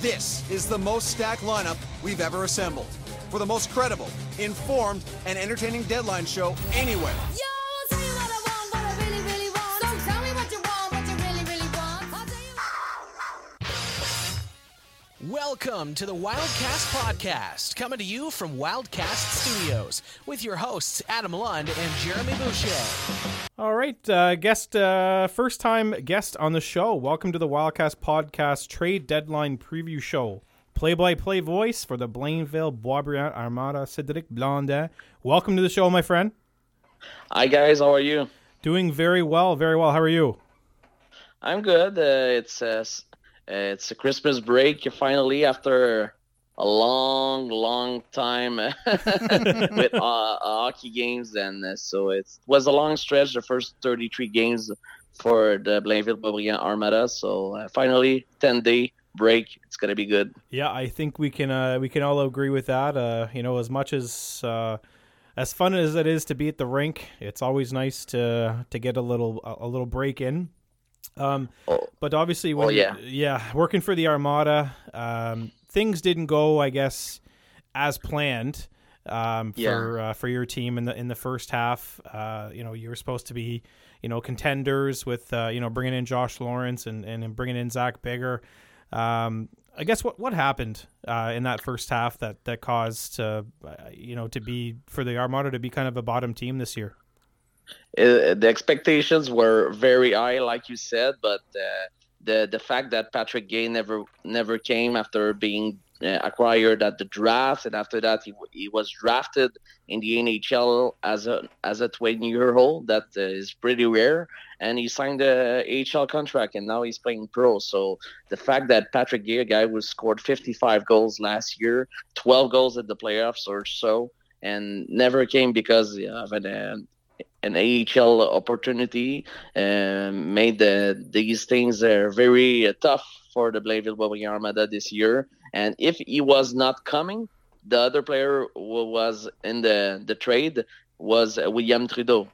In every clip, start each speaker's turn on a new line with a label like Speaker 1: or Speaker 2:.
Speaker 1: This is the most stacked lineup we've ever assembled. For the most credible, informed, and entertaining deadline show anywhere.
Speaker 2: Yo, I'll tell you what I want, really, really. So tell me what you want, what you really, really want. I'll tell you.
Speaker 3: Welcome to the Wildcast Podcast, coming to you from Wildcast Studios with your hosts Adam Lund and Jeremy Boucher.
Speaker 4: All right, uh, guest, uh, first time guest on the show. Welcome to the Wildcast Podcast Trade Deadline Preview Show. Play by play voice for the Blainville Boisbriand Armada, Cedric Blondin. Welcome to the show, my friend.
Speaker 5: Hi guys, how are you?
Speaker 4: Doing very well, very well. How are you?
Speaker 5: I'm good. Uh, it's uh, uh, it's a Christmas break finally after a long, long time with uh, uh, hockey games, and uh, so it was a long stretch. The first 33 games for the Blainville Boisbriand Armada. So uh, finally, 10 day break. It's gonna be good.
Speaker 4: Yeah, I think we can uh, we can all agree with that. Uh, you know, as much as uh, as fun as it is to be at the rink, it's always nice to to get a little a little break in. Um,
Speaker 5: Oh.
Speaker 4: but obviously, when
Speaker 5: Oh, yeah.
Speaker 4: yeah, working for the Armada, um, things didn't go, I guess, as planned. Um,
Speaker 5: Yeah.
Speaker 4: for uh, for your team in the in the first half, uh, you know, you were supposed to be, you know, contenders with, uh, you know, bringing in Josh Lawrence and and bringing in Zach Bigger. Um, I guess what what happened uh, in that first half that that caused uh, you know to be for the Armada to be kind of a bottom team this year.
Speaker 5: uh, the expectations were very high, like you said, but uh, the the fact that Patrick Guay never never came after being uh, acquired at the draft, and after that he, he was drafted in the NHL as a as a 20 year old. That uh, is pretty rare, and he signed a AHL contract, and now he's playing pro. So the fact that Patrick Guay, a guy who scored 55 goals last year, 12 goals at the playoffs or so, and never came because of an uh, an AHL opportunity um, made the, these things uh, very uh, tough for the Blainville Boisbriand Armada this year. And if he was not coming, the other player who was in the, the trade was uh, William Trudeau.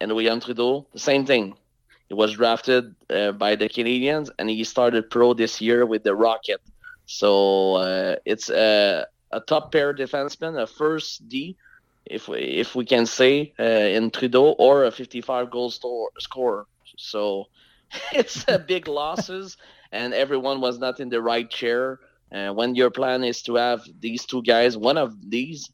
Speaker 5: And William Trudeau, the same thing. He was drafted uh, by the Canadiens and he started pro this year with the Rocket. So uh, it's a top pair defenseman, a first D, if we, if we can say uh, in Trudeau or a 55 goal store, scorer. So it's a big losses, and everyone was not in the right chair. Uh, when your plan is to have these two guys, one of these,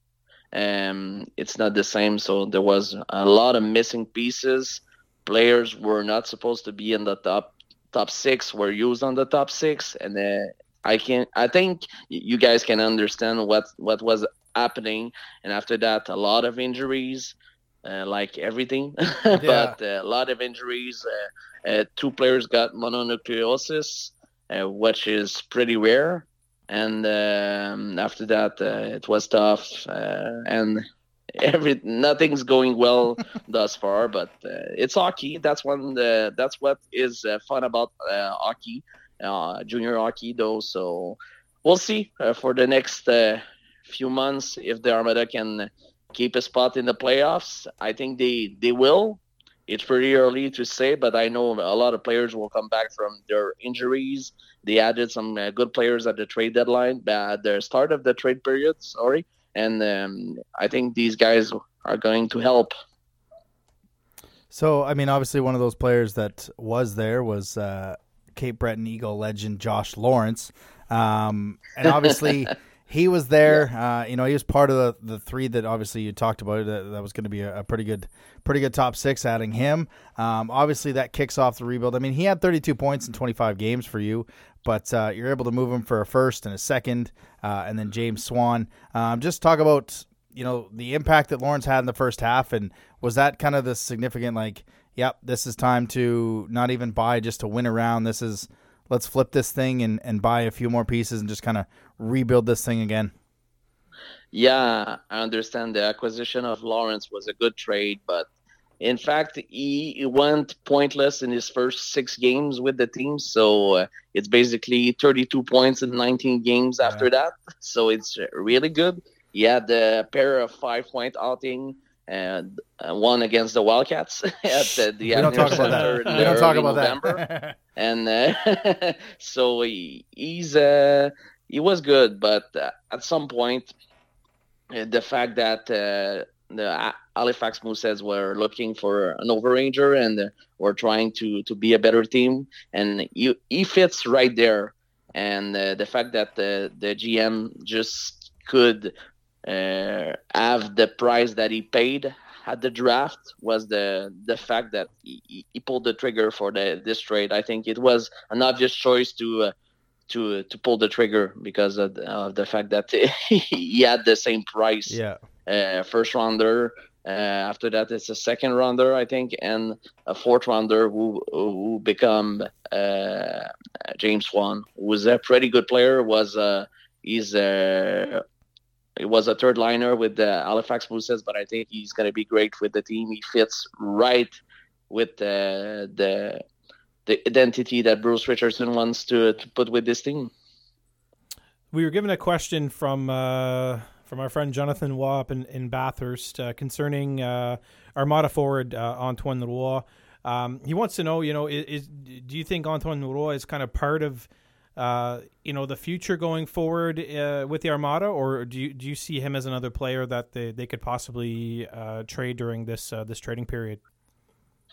Speaker 5: um, it's not the same. So there was a lot of missing pieces. Players were not supposed to be in the top top six. Were used on the top six, and uh, I can I think you guys can understand what what was happening. And after that a lot of injuries uh, like everything. But uh, a lot of injuries uh, uh, two players got mononucleosis uh, which is pretty rare. And um, after that uh, it was tough uh, and every nothing's going well thus far. But uh, it's hockey. That's one uh, that's what is uh, fun about uh, hockey uh, junior hockey though. So we'll see uh, for the next uh, few months if the Armada can keep a spot in the playoffs. I think they they will. It's pretty early to say, but I know a lot of players will come back from their injuries. They added some uh, good players at the trade deadline, at the start of the trade period. Sorry, and um, I think these guys are going to help.
Speaker 6: So, I mean, obviously, one of those players that was there was uh, Cape Breton Eagle legend Josh Lawrence, um, and obviously he was there. Uh, you know, he was part of the, the three that obviously you talked about. That, that was going to be a, a pretty good, pretty good top six. Adding him, um, obviously, that kicks off the rebuild. I mean, he had 32 points in 25 games for you, but uh, you're able to move him for a first and a second, uh, and then James Swan. Um, just talk about you know the impact that Lawrence had in the first half, and was that kind of the significant like, yep, this is time to not even buy just to win around. This is let's flip this thing and, and buy a few more pieces and just kind of rebuild this thing again.
Speaker 5: Yeah, I understand the acquisition of Lawrence was a good trade, but in fact, he, went pointless in his first six games with the team. So uh, it's basically 32 points in 19 games after that. So it's really good. He had a pair of five point outing, and uh, one against the Wildcats at the, the
Speaker 6: we don't talk about that. We don't talk about
Speaker 5: November.
Speaker 6: that.
Speaker 5: and uh, so he, he's uh, he was good, but uh, at some point, uh, the fact that uh, the Halifax Mooseheads were looking for an overanger and uh, were trying to to be a better team, and you, he fits right there. And uh, the fact that the the GM just could uh, have the price that he paid at the draft was the the fact that he, he pulled the trigger for the this trade. I think it was an obvious choice to uh, to to pull the trigger because of the, of the fact that he had the same price.
Speaker 6: yeah.
Speaker 5: Uh, first rounder. Uh, after that, it's a second rounder, I think, and a fourth rounder who who become uh, James Swan, who was a pretty good player. Was uh, he's uh, he was a third liner with the Halifax Mooseheads, but I think he's going to be great with the team. He fits right with the the the identity that Bruce Richardson wants to, to put with this team.
Speaker 4: We were given a question from uh, from our friend Jonathan Roy up in, in Bathurst uh, concerning uh, Armada forward uh, Antoine Leroy. Um, he wants to know, you know, is, is do you think Antoine Leroy is kind of part of uh, you know the future going forward uh, with the Armada, or do you do you see him as another player that they, they could possibly trade during this this trading period?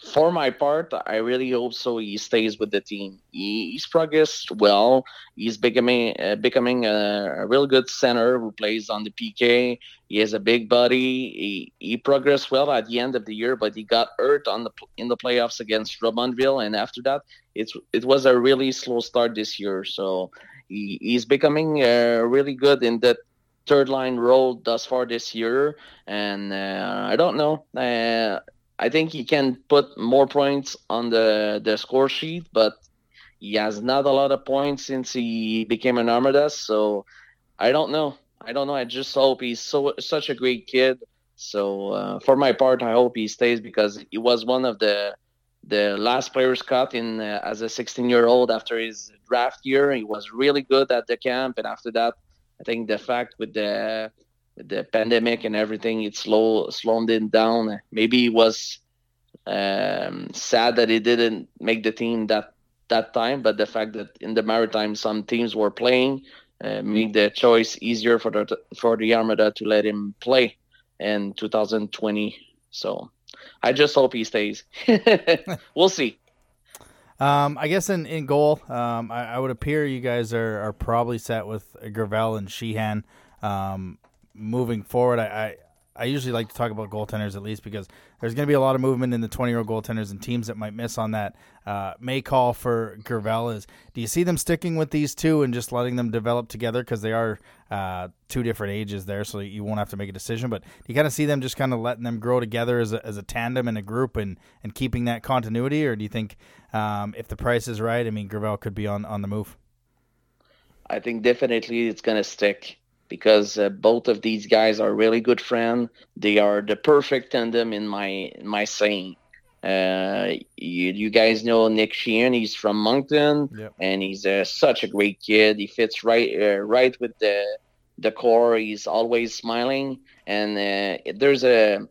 Speaker 5: For my part, I really hope so. He stays with the team. He, he's progressed well. He's becoming uh, becoming a, a real good center who plays on the PK. He has a big body. He, he progressed well at the end of the year, but he got hurt on the in the playoffs against Drummondville, and after that, it's it was a really slow start this year. So he, he's becoming uh, really good in that third line role thus far this year, and uh, I don't know. I think he can put more points on the the score sheet, but he has not a lot of points since he became an Armadas. So I don't know. I don't know. I just hope he's so such a great kid. So uh, for my part, I hope he stays because he was one of the the last players cut in uh, as a 16 year old after his draft year. He was really good at the camp, and after that, I think the fact with the the pandemic and everything, it slow slowed him down. Maybe he was um, sad that he didn't make the team that that time, but the fact that in the Maritime some teams were playing uh, made the choice easier for the for the Armada to let him play in 2020. So I just hope he stays. we'll see.
Speaker 6: Um, I guess in, in goal, um, I, I would appear you guys are, are probably set with Gravel and Sheehan. Um, moving forward, I, I, I usually like to talk about goaltenders at least because there's going to be a lot of movement in the 20 year old goaltenders and teams that might miss on that. Uh, may call for Gravel is do you see them sticking with these two and just letting them develop together because they are uh, two different ages there, so you won't have to make a decision. But you kind of see them just kind of letting them grow together as a, as a tandem and a group and, and keeping that continuity, or do you think um, if the price is right, I mean Gravel could be on, on the move?
Speaker 5: I think definitely it's gonna stick because uh, both of these guys are really good friends. They are the perfect tandem in my in my saying. Uh, you, you guys know Nick Sheehan. He's from Moncton,
Speaker 6: Yep.
Speaker 5: and he's uh, such a great kid. He fits right uh, right with the the core. He's always smiling, and uh, there's a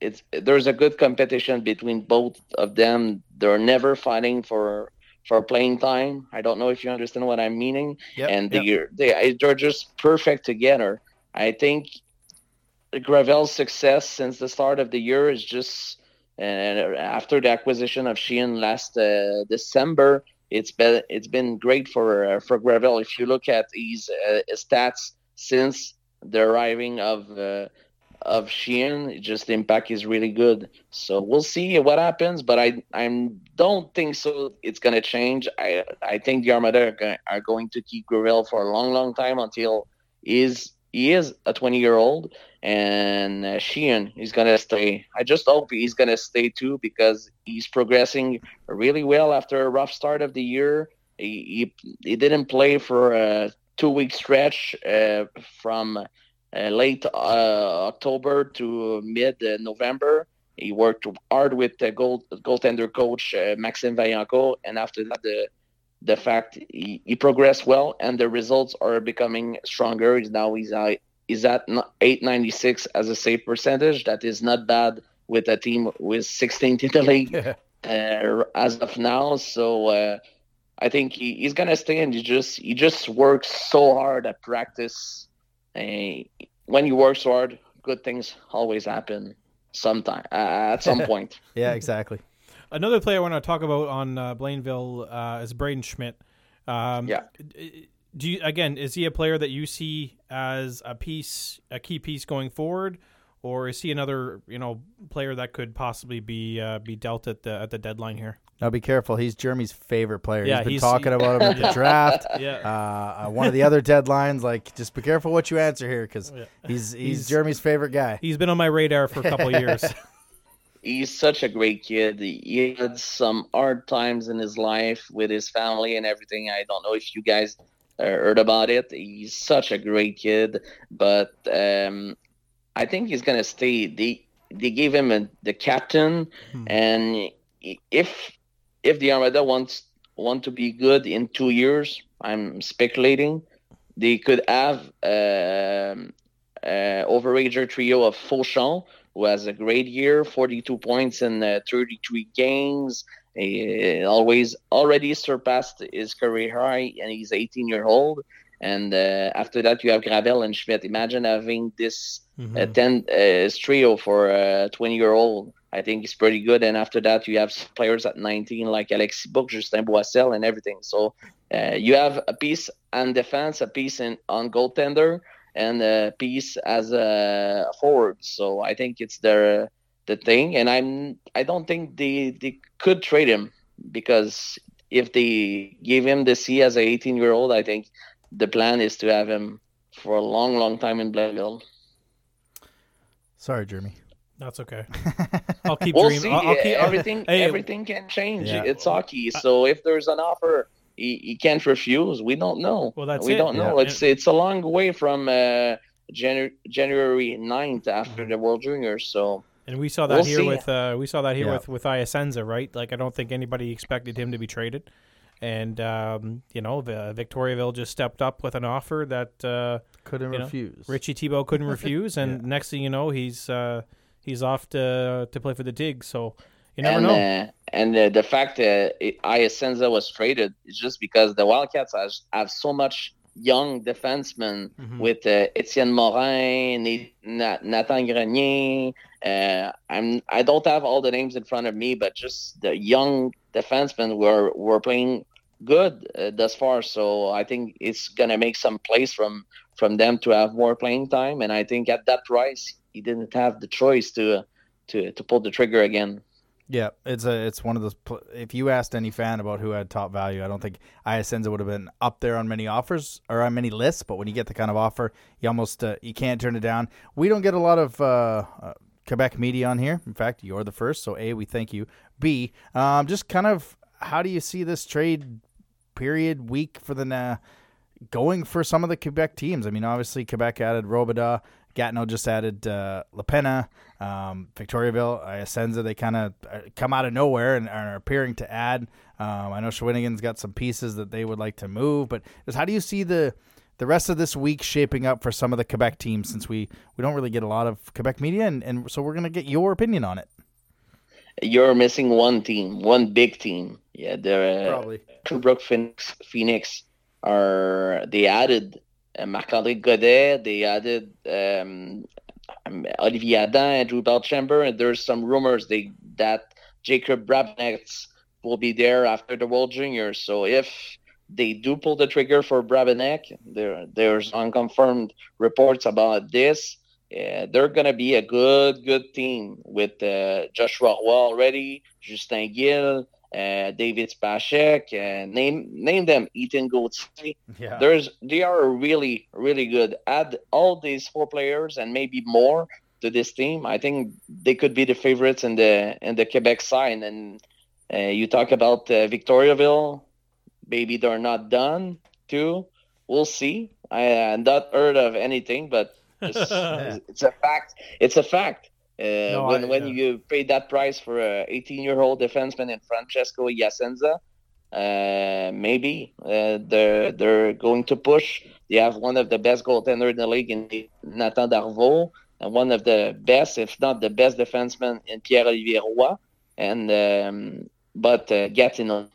Speaker 5: it's there's a good competition between both of them. They're never fighting for for playing time. I don't know if you understand what I'm meaning
Speaker 6: Yep,
Speaker 5: and
Speaker 6: yep.
Speaker 5: they they they're just perfect together. I think Gravel's success since the start of the year is just and after the acquisition of Sheehan last uh, December, it's been it's been great for uh, for Gravel. If you look at his, uh, his stats since the arriving of uh, of Sheehan, just impact is really good. So we'll see what happens, but I I don't think so. It's gonna change. I I think the Armada are, are going to keep Gravel for a long, long time until is he is a 20 year old and uh, Sheehan is gonna stay. I just hope he's gonna stay too because he's progressing really well after a rough start of the year. He he, he didn't play for a two week stretch uh, from late uh, October to mid uh, November. He worked hard with the goal goaltender coach uh, Maxime Vaillancourt, and after that, the the fact he, he progressed well, and the results are becoming stronger. He's now he's uh, is at 896 as a save percentage. That is not bad with a team with 16th in the league uh, as of now. So uh, I think he, he's gonna stay, and he just he just works so hard at practice. Uh, when you work so hard, good things always happen. Sometime uh, at some point.
Speaker 6: Yeah, exactly.
Speaker 4: Another player I want to talk about on uh, Blainville uh, is Braden Schmidt. Um,
Speaker 5: Yeah.
Speaker 4: Do you again? Is he a player that you see as a piece, a key piece going forward, or is he another you know player that could possibly be uh, be dealt at the at the deadline here?
Speaker 6: Now be careful. He's Jeremy's favorite player.
Speaker 4: Yeah,
Speaker 6: he's been
Speaker 4: he's-
Speaker 6: talking about him at the draft.
Speaker 4: Yeah.
Speaker 6: Uh, uh, one of the other deadlines, like, just be careful what you answer here because he's, he's
Speaker 4: He's-
Speaker 6: Jeremy's favorite guy.
Speaker 4: He's been on my radar for a couple years.
Speaker 5: he's such a great kid. He had some hard times in his life with his family and everything. I don't know if you guys uh, heard about it. He's such a great kid, but um, I think he's gonna stay. They they gave him a, the captain, and if if the Armada wants want to be good in two years, I'm speculating they could have um, uh, overager trio of Fauchon, who has a great year, 42 points in uh, 33 games. He always already surpassed his career high, and he's 18 year old. And uh, after that, you have Gravel and Schmidt. Imagine having this
Speaker 4: Mm-hmm.
Speaker 5: uh, 10 uh, trio for a 20 year old. I think it's pretty good. And after that, you have players at 19 like Alexis Book, Justin Boissel, and everything. So uh, you have a piece on defense, a piece in, on goaltender, and a piece as a forward. So I think it's the the thing. And I'm I don't think they they could trade him because if they give him the C as a 18 year old, I think the plan is to have him for a long, long time in Blainville.
Speaker 6: Sorry, Jeremy.
Speaker 4: That's okay. I'll keep
Speaker 5: We'll
Speaker 4: dreaming.
Speaker 5: see.
Speaker 4: I'll, I'll keep,
Speaker 5: everything
Speaker 4: Hey,
Speaker 5: everything can change.
Speaker 6: Yeah.
Speaker 5: It's hockey. So if there's an offer, he, he can't refuse. We don't know.
Speaker 4: Well, that's
Speaker 5: we
Speaker 4: it.
Speaker 5: don't know.
Speaker 6: Yeah.
Speaker 5: It's it's a long way from uh, Janu- January 9th after the World Juniors. So
Speaker 4: And we saw that
Speaker 5: We'll
Speaker 4: here
Speaker 5: see.
Speaker 4: with uh, we saw that here
Speaker 6: Yeah.
Speaker 4: with with Iasenza, right? Like I don't think anybody expected him to be traded, and um, you know the Victoriaville just stepped up with an offer that uh,
Speaker 6: Couldn't
Speaker 4: You know,
Speaker 6: refuse.
Speaker 4: Richie Tebow couldn't refuse, and next thing you know, he's uh, he's off to to play for the Dig. So you never
Speaker 5: and
Speaker 4: know.
Speaker 5: Uh, and uh, the fact that it- Iasenza was traded is just because the Wildcats has, have so much young defensemen
Speaker 4: Mhm.
Speaker 5: with uh, Etienne Morin, Na- Na- Nathan Grenier. Uh, I'm I don't have all the names in front of me, but just the young defensemen were were playing good uh, thus far. So I think it's gonna make some place from from them to have more playing time. And I think at that price, he didn't have the choice to to to pull the trigger again.
Speaker 6: Yeah, it's a it's one of those. pl- If you asked any fan about who had top value, I don't think Iasenza would have been up there on many offers or on many lists. But when you get the kind of offer, you almost uh, you can't turn it down. We don't get a lot of uh, uh, Quebec media on here. In fact, you're the first. So a, we thank you. B, um, just kind of how do you see this trade period week for the na- going for some of the Quebec teams? I mean, obviously Quebec added Robida. Gatineau just added uh, Lapenna, um, Victoriaville, Iasenza. They kind of come out of nowhere and are appearing to add. Um, I know Shawinigan's got some pieces that they would like to move, but just how do you see the the rest of this week shaping up for some of the Quebec teams? Since we, we don't really get a lot of Quebec media, and, and so we're going to get your opinion on it.
Speaker 5: You're missing one team, one big team. Yeah, they're uh,
Speaker 6: Probably.
Speaker 5: Sherbrooke Phoenix, Phoenix are they added uh, Marc-André Gaudet, they added um, um, Olivier Adam, Andrew Belchamber, and there's some rumors they that Jacob Brabenetz will be there after the World Juniors. So if they do pull the trigger for Brabenek, there there's unconfirmed reports about this. Yeah, they're gonna be a good, good team with uh, Joshua Roy already, Justin Gill, uh, David Spacek, uh, name name them, Ethan Gauthier.
Speaker 6: Yeah.
Speaker 5: There's they are really, really good. Add all these four players and maybe more to this team. I think they could be the favorites in the in the Quebec side. And uh, you talk about uh, Victoriaville, maybe they're not done too. We'll see. I uh, not heard of anything, but it's, it's a fact. It's a fact. Uh,
Speaker 4: No,
Speaker 5: when
Speaker 4: I-
Speaker 5: when you pay that price for a 18 year old defenseman in Francesco Iasenza, uh, maybe uh, they're they're going to push. They have one of the best goaltender in the league in Nathan Darveau, and one of the best, if not the best, defenseman in Pierre Olivier Roy. And um, but uh, Gatineau,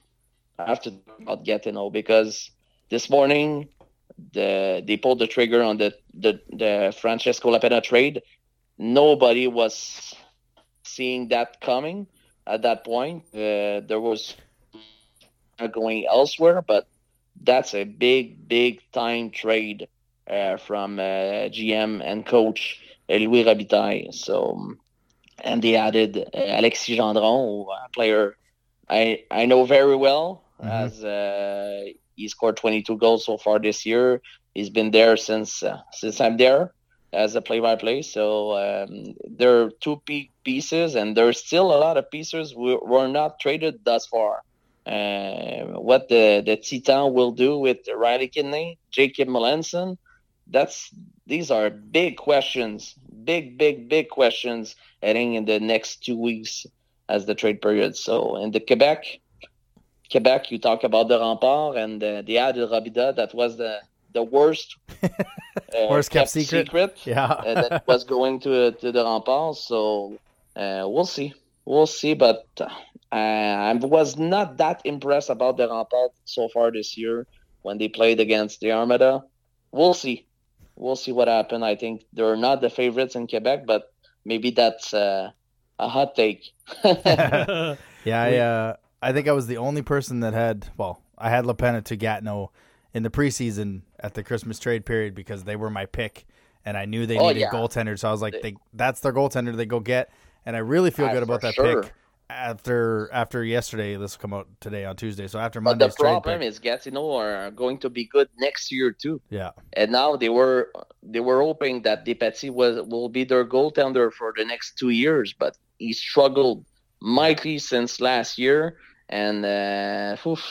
Speaker 5: I have to talk about Gatineau because this morning the they pulled the trigger on the the, the Francesco Lapenna trade. Nobody was seeing that coming at that point. Uh, there was going elsewhere, but that's a big, big time trade uh, from uh, GM and coach uh, Louis Robitaille. So, and they added uh, Alexis Gendron, a player I I know very well,
Speaker 6: Mhm.
Speaker 5: as uh, he scored 22 goals so far this year. He's been there since uh, since I'm there as a play-by-play. So um, there are two peak pieces, and there's still a lot of pieces we were not traded thus far. Uh, what the the Titan will do with Riley Kidney, Jacob Melanson, that's these are big questions, big, big, big questions heading in the next two weeks as the trade period. So in the Quebec, Quebec, you talk about the Rempart and uh, they added Robida. That was the the worst, uh,
Speaker 6: Worst kept secret? Yeah.
Speaker 5: uh, that was going to to the Rempart. So uh, we'll see, we'll see. But uh, I was not that impressed about the Rempart so far this year when they played against the Armada. We'll see, we'll see what happened. I think they're not the favorites in Quebec, but maybe that's uh, a hot take.
Speaker 6: yeah, I uh, I think I was the only person that had well, I had Lapenna to Gatineau in the preseason at the Christmas trade period because they were my pick and I knew they
Speaker 5: Oh,
Speaker 6: needed
Speaker 5: yeah.
Speaker 6: goaltenders. So I was like, they, that's their goaltender they go get. And I really feel
Speaker 5: Ah,
Speaker 6: good about that
Speaker 5: sure.
Speaker 6: pick after after yesterday. This will come out today on Tuesday. So after
Speaker 5: Monday, the problem
Speaker 6: pick,
Speaker 5: is Gatineau are going to be good next year too.
Speaker 6: yeah,
Speaker 5: And now they were they were hoping that Depetit was will be their goaltender for the next two years, but he struggled mightily since last year, and uh, oof,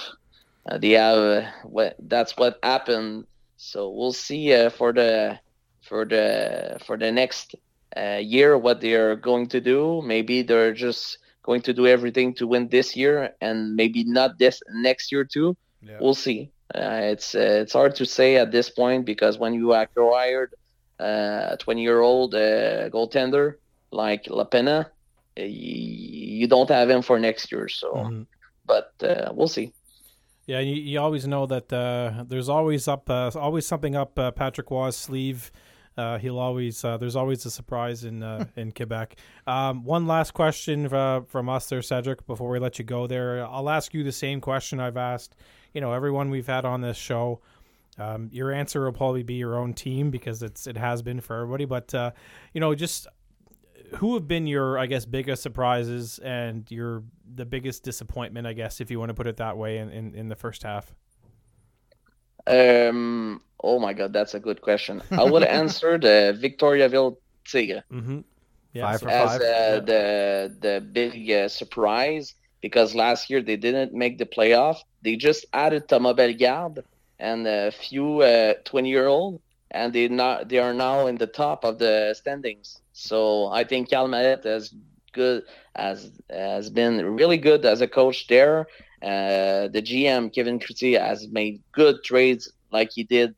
Speaker 5: uh, they have uh, what that's what happened. So we'll see uh, for the for the for the next uh, year what they are going to do. Maybe they're just going to do everything to win this year, and maybe not this next year too. We'll see. Uh, it's uh, it's hard to say at this point because when you acquired uh, a 20 year old uh, goaltender like Lapenna, uh, you, you don't have him for next year. So,
Speaker 4: Mhm.
Speaker 5: but uh, we'll see.
Speaker 4: Yeah, you, you always know that uh, there's always up, uh, always something up uh, Patrick Roy's sleeve. Uh, he'll always, uh, there's always a surprise in uh, in Quebec. Um, one last question uh, from us there, Cedric, before we let you go there. I'll ask you the same question I've asked, you know, everyone we've had on this show. Um, your answer will probably be your own team because it's it has been for everybody. But uh, you know, just who have been your, I guess, biggest surprises and your the biggest disappointment, I guess, if you want to put it that way, in, in, in the first half.
Speaker 5: Um, oh my God, that's a good question. I will answer the Victoriaville Tigre.
Speaker 4: Mm-hmm. Yeah,
Speaker 6: Five
Speaker 4: so-
Speaker 6: for
Speaker 5: as
Speaker 6: five.
Speaker 5: uh, the the big uh, surprise because last year they didn't make the playoff. They just added Thomas Bellegarde and a few uh, 20 year old, and they not they are now in the top of the standings. So I think Cal Mallette has good has has been really good as a coach there. Uh, the GM Kevin Coutier has made good trades like he did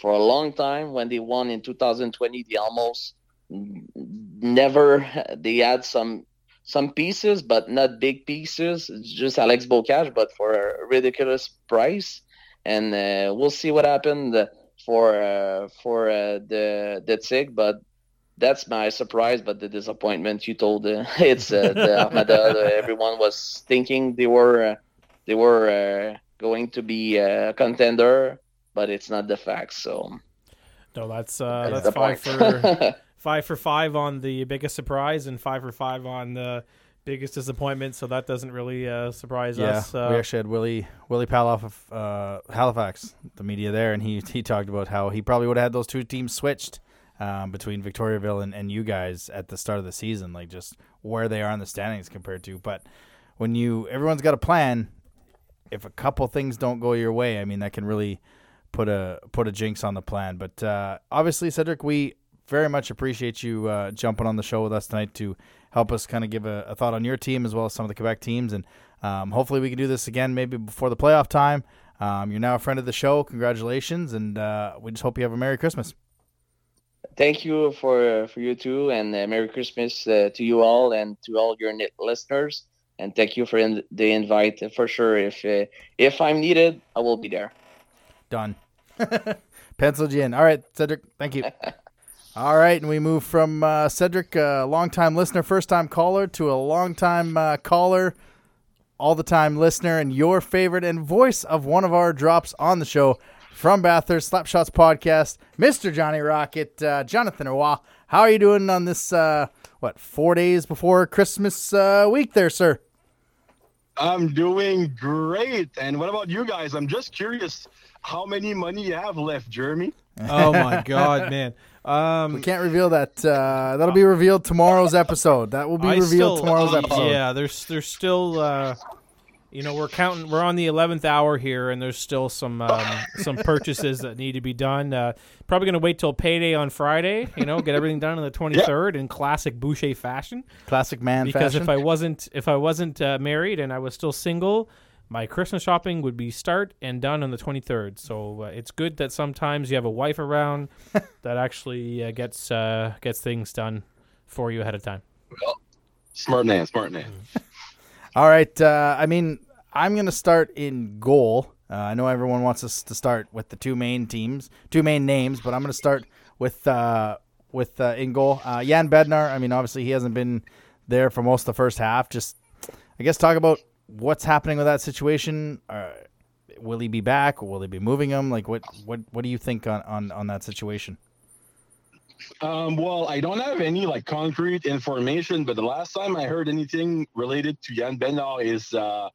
Speaker 5: for a long time when they won in 2020. They almost never they had some some pieces but not big pieces it's just alex Beaucage but for a ridiculous price and uh, we'll see what happened for uh, for uh, the the tig but that's my surprise but the disappointment you told uh, it's uh, the armada everyone was thinking they were uh, they were uh, going to be a contender but it's not the fact so
Speaker 4: No, that's uh,
Speaker 5: that's
Speaker 4: that's five for five for five on the biggest surprise and five for five on the biggest disappointment. So that doesn't really uh, surprise
Speaker 6: Yeah,
Speaker 4: us. Uh,
Speaker 6: we actually had Willie Willie Paloff of uh, Halifax, the media there, and he he talked about how he probably would have had those two teams switched um, between Victoriaville and, and you guys at the start of the season, like just where they are in the standings compared to. But when you everyone's got a plan, if a couple things don't go your way, I mean that can really put a put a jinx on the plan. But uh, obviously, Cedric, we very much appreciate you uh, jumping on the show with us tonight to help us kind of give a, a thought on your team as well as some of the Quebec teams. And um, hopefully we can do this again maybe before the playoff time. Um, you're now a friend of the show. Congratulations. And uh, we just hope you have a Merry Christmas.
Speaker 5: Thank you for for you too, and uh, Merry Christmas uh, to you all and to all your listeners. And thank you for in- the invite. For sure, if uh, if I'm needed, I will be there.
Speaker 6: Done. Penciled you in. All right, Cedric. Thank you. All right, and we move from uh, Cedric, a longtime listener, first time caller, to a longtime uh, caller, all the time listener, and your favorite and voice of one of our drops on the show from Bathurst Slapshots podcast, Mr. Johnny Rocket, uh, Jonathan Roy. How are you doing on this, uh, what, four days before Christmas uh, week there, sir?
Speaker 7: I'm doing great. And what about you guys? I'm just curious how many money you have left, Jeremy.
Speaker 4: Oh my God, man. Um,
Speaker 6: We can't reveal that. Uh, that'll be revealed tomorrow's episode. That will be
Speaker 4: I
Speaker 6: revealed
Speaker 4: still-
Speaker 6: tomorrow's episode.
Speaker 4: Yeah, there's there's still uh, you know we're counting we're on the 11th hour here and there's still some um, some purchases that need to be done. Uh, probably going to wait till payday on Friday, you know, get everything done on the 23rd in classic Boucher fashion
Speaker 6: Classic man
Speaker 4: because
Speaker 6: fashion.
Speaker 4: if I wasn't if I wasn't uh, married and I was still single, my Christmas shopping would be start and done on the 23rd. So uh, it's good that sometimes you have a wife around that actually uh, gets uh, gets things done for you ahead of time.
Speaker 7: well, Smart man, smart man.
Speaker 6: All right. Uh, I mean, I'm going to start in goal. Uh, I know everyone wants us to start with the two main teams, two main names, but I'm going to start with uh, with uh, in goal. Uh, Jan Bednar. I mean, obviously he hasn't been there for most of the first half. Just, I guess, talk about what's happening with that situation. Uh, will he be back? Will they be moving him? Like, what what what do you think on on, on that situation?
Speaker 7: Um, well, I don't have any like concrete information, but the last time I heard anything related to Jan Bednar is uh,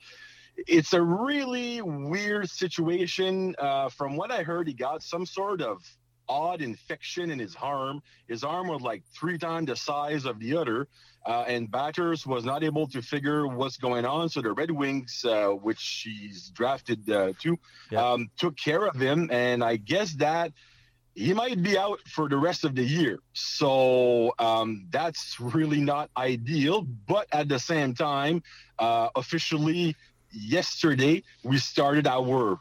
Speaker 7: it's a really weird situation. Uh, from what I heard, he got some sort of odd infection in his arm. His arm was like three times the size of the other, uh, and Batters was not able to figure what's going on. So the Red Wings, uh, which he's drafted uh, to,
Speaker 6: Yeah.
Speaker 7: um, took care of him, and I guess that he might be out for the rest of the year. So um, that's really not ideal. But at the same time, uh, officially yesterday, we started our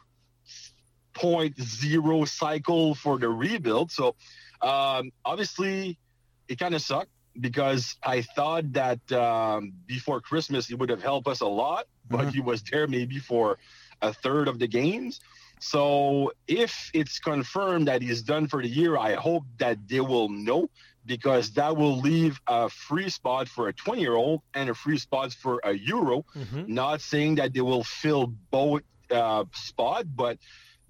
Speaker 7: point zero cycle for the rebuild. So um, obviously, it kind of sucked because I thought that um, before Christmas, he would have helped us a lot, but
Speaker 6: Mhm.
Speaker 7: he was there maybe for a third of the games. So if it's confirmed that he's done for the year, I hope that they will know because that will leave a free spot for a 20 year old and a free spot for a Euro.
Speaker 4: Mm-hmm.
Speaker 7: Not saying that they will fill both uh, spot, but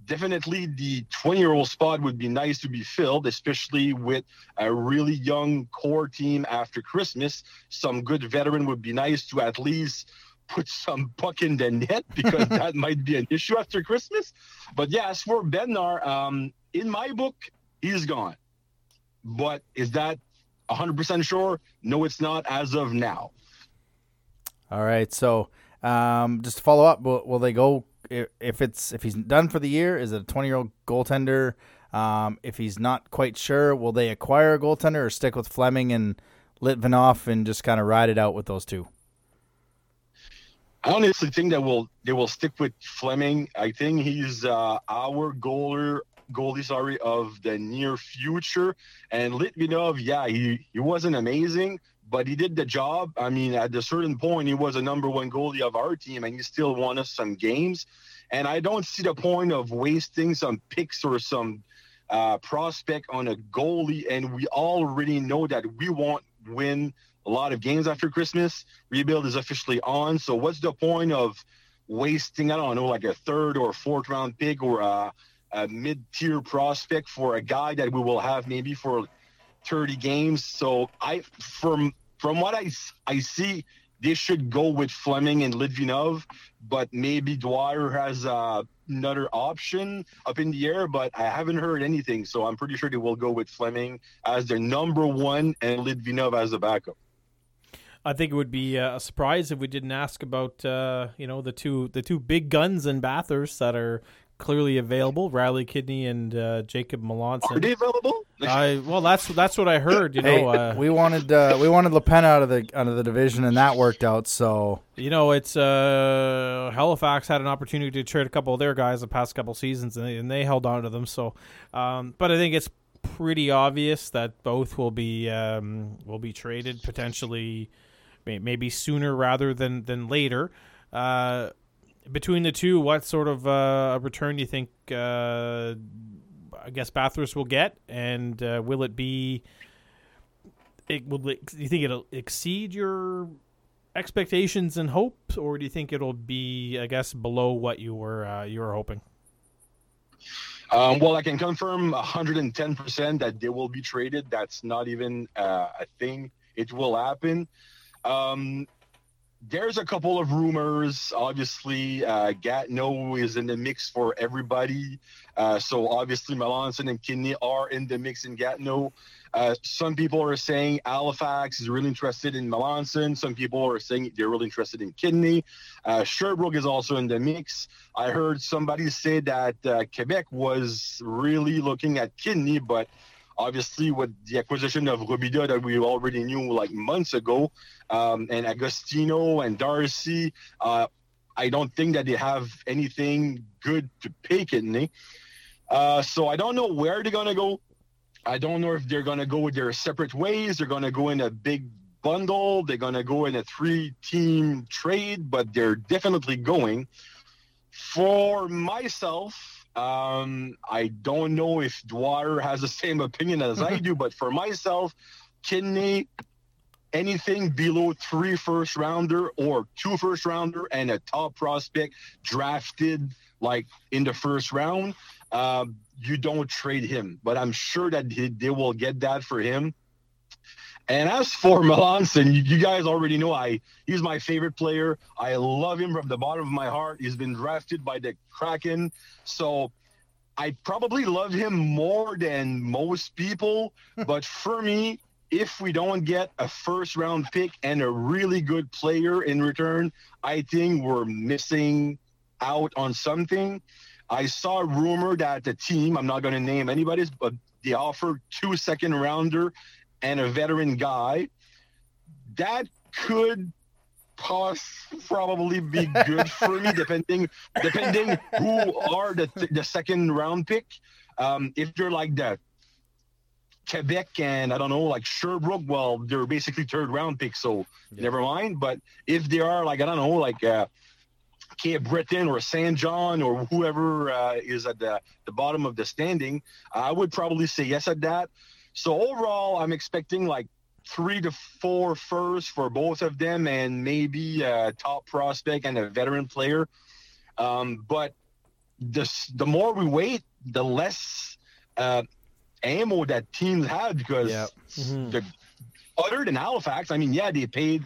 Speaker 7: definitely the 20 year old spot would be nice to be filled, especially with a really young core team after Christmas. Some good veteran would be nice to at least put some puck in the net because that might be an issue after Christmas. But yeah, as for Bednar, um, in my book, he's gone. But is that 100% sure? No, it's not as of now.
Speaker 6: All right. So, um, just to follow up, will, will they go if it's if he's done for the year? Is it a twenty year old goaltender? Um, if he's not quite sure, will they acquire a goaltender or stick with Fleming and Litvinov and just kind of ride it out with those two?
Speaker 7: I honestly think that will they will stick with Fleming. I think he's uh, our goaler goalie sorry of the near future. And Litvinov, yeah, he he wasn't amazing, but he did the job. I mean, at a certain point, he was a number one goalie of our team, and he still won us some games. And I don't see the point of wasting some picks or some uh, prospect on a goalie. And we already know that we won't win a lot of games after Christmas. Rebuild is officially on. So what's the point of wasting, I don't know, like a third or fourth round pick or a, a mid tier prospect for a guy that we will have maybe for 30 games? So I, from, from what I, I see, they should go with Fleming and Litvinov, but maybe Dwyer has uh, another option up in the air, but I haven't heard anything. So I'm pretty sure they will go with Fleming as their number one and Litvinov as a backup.
Speaker 4: I think it would be uh, a surprise if we didn't ask about uh, you know the two the two big guns in Bathurst that are clearly available. Riley Kidney and uh, Jacob
Speaker 7: Are they available?
Speaker 4: I well, that's that's what I heard. You
Speaker 6: Hey,
Speaker 4: know, uh,
Speaker 6: we wanted uh, we wanted Le Pen out of the out of the division, and that worked out. So
Speaker 4: you know, it's uh, Halifax had an opportunity to trade a couple of their guys the past couple seasons, and they, and they held on to them. So, um, but I think it's pretty obvious that both will be um, will be traded potentially, may- maybe sooner rather than than later. Uh, between the two, what sort of uh, return do you think? Uh, I guess Bathurst will get, and uh, will it be? It will. Do you think it'll exceed your expectations and hopes, or do you think it'll be, I guess, below what you were uh, you were hoping?
Speaker 7: Um, well, I can confirm 110% that they will be traded. That's not even uh, a thing. It will happen. Um, there's a couple of rumors. Obviously, uh, Gatineau is in the mix for everybody. Uh, so obviously, Melanson and Kidney are in the mix in Gatineau. Uh, some people are saying Halifax is really interested in Melanson. Some people are saying they're really interested in Kidney. Uh, Sherbrooke is also in the mix. I heard somebody say that uh, Quebec was really looking at Kidney, but obviously with the acquisition of Robida that we already knew like months ago, um, and Agostino and Darcy, uh, I don't think that they have anything good to pay Kidney. Uh, so I don't know where they're gonna go. I don't know if they're gonna go their separate ways. They're gonna go in a big bundle. They're gonna go in a three-team trade, but they're definitely going. For myself, um, I don't know if Dwyer has the same opinion as I do, but for myself, Kidney, anything below three first rounder or two first rounder and a top prospect drafted like in the first round, um, you don't trade him. But I'm sure that he, they will get that for him. And as for Melanson, you, you guys already know I he's my favorite player. I love him from the bottom of my heart. He's been drafted by the Kraken, so I probably love him more than most people. but for me, if we don't get a first round pick and a really good player in return, I think we're missing out on something. I saw a rumor that the team, I'm not going to name anybody's, but they offered two second rounder and a veteran guy. That could pos- probably be good for me, depending depending who are the the second round pick. Um, if they're like that, Quebec and I don't know, like Sherbrooke, well, they're basically third round picks, so never mind. But if they are like I don't know, like uh, Cape Breton or Saint John or whoever uh, is at the, the bottom of the standing, I would probably say yes at that. So overall, I'm expecting like three to four first for both of them, and maybe a top prospect and a veteran player. Um, but the the more we wait, the less uh, ammo that teams have because
Speaker 6: Yep.
Speaker 7: the other than Halifax, I mean, yeah, they paid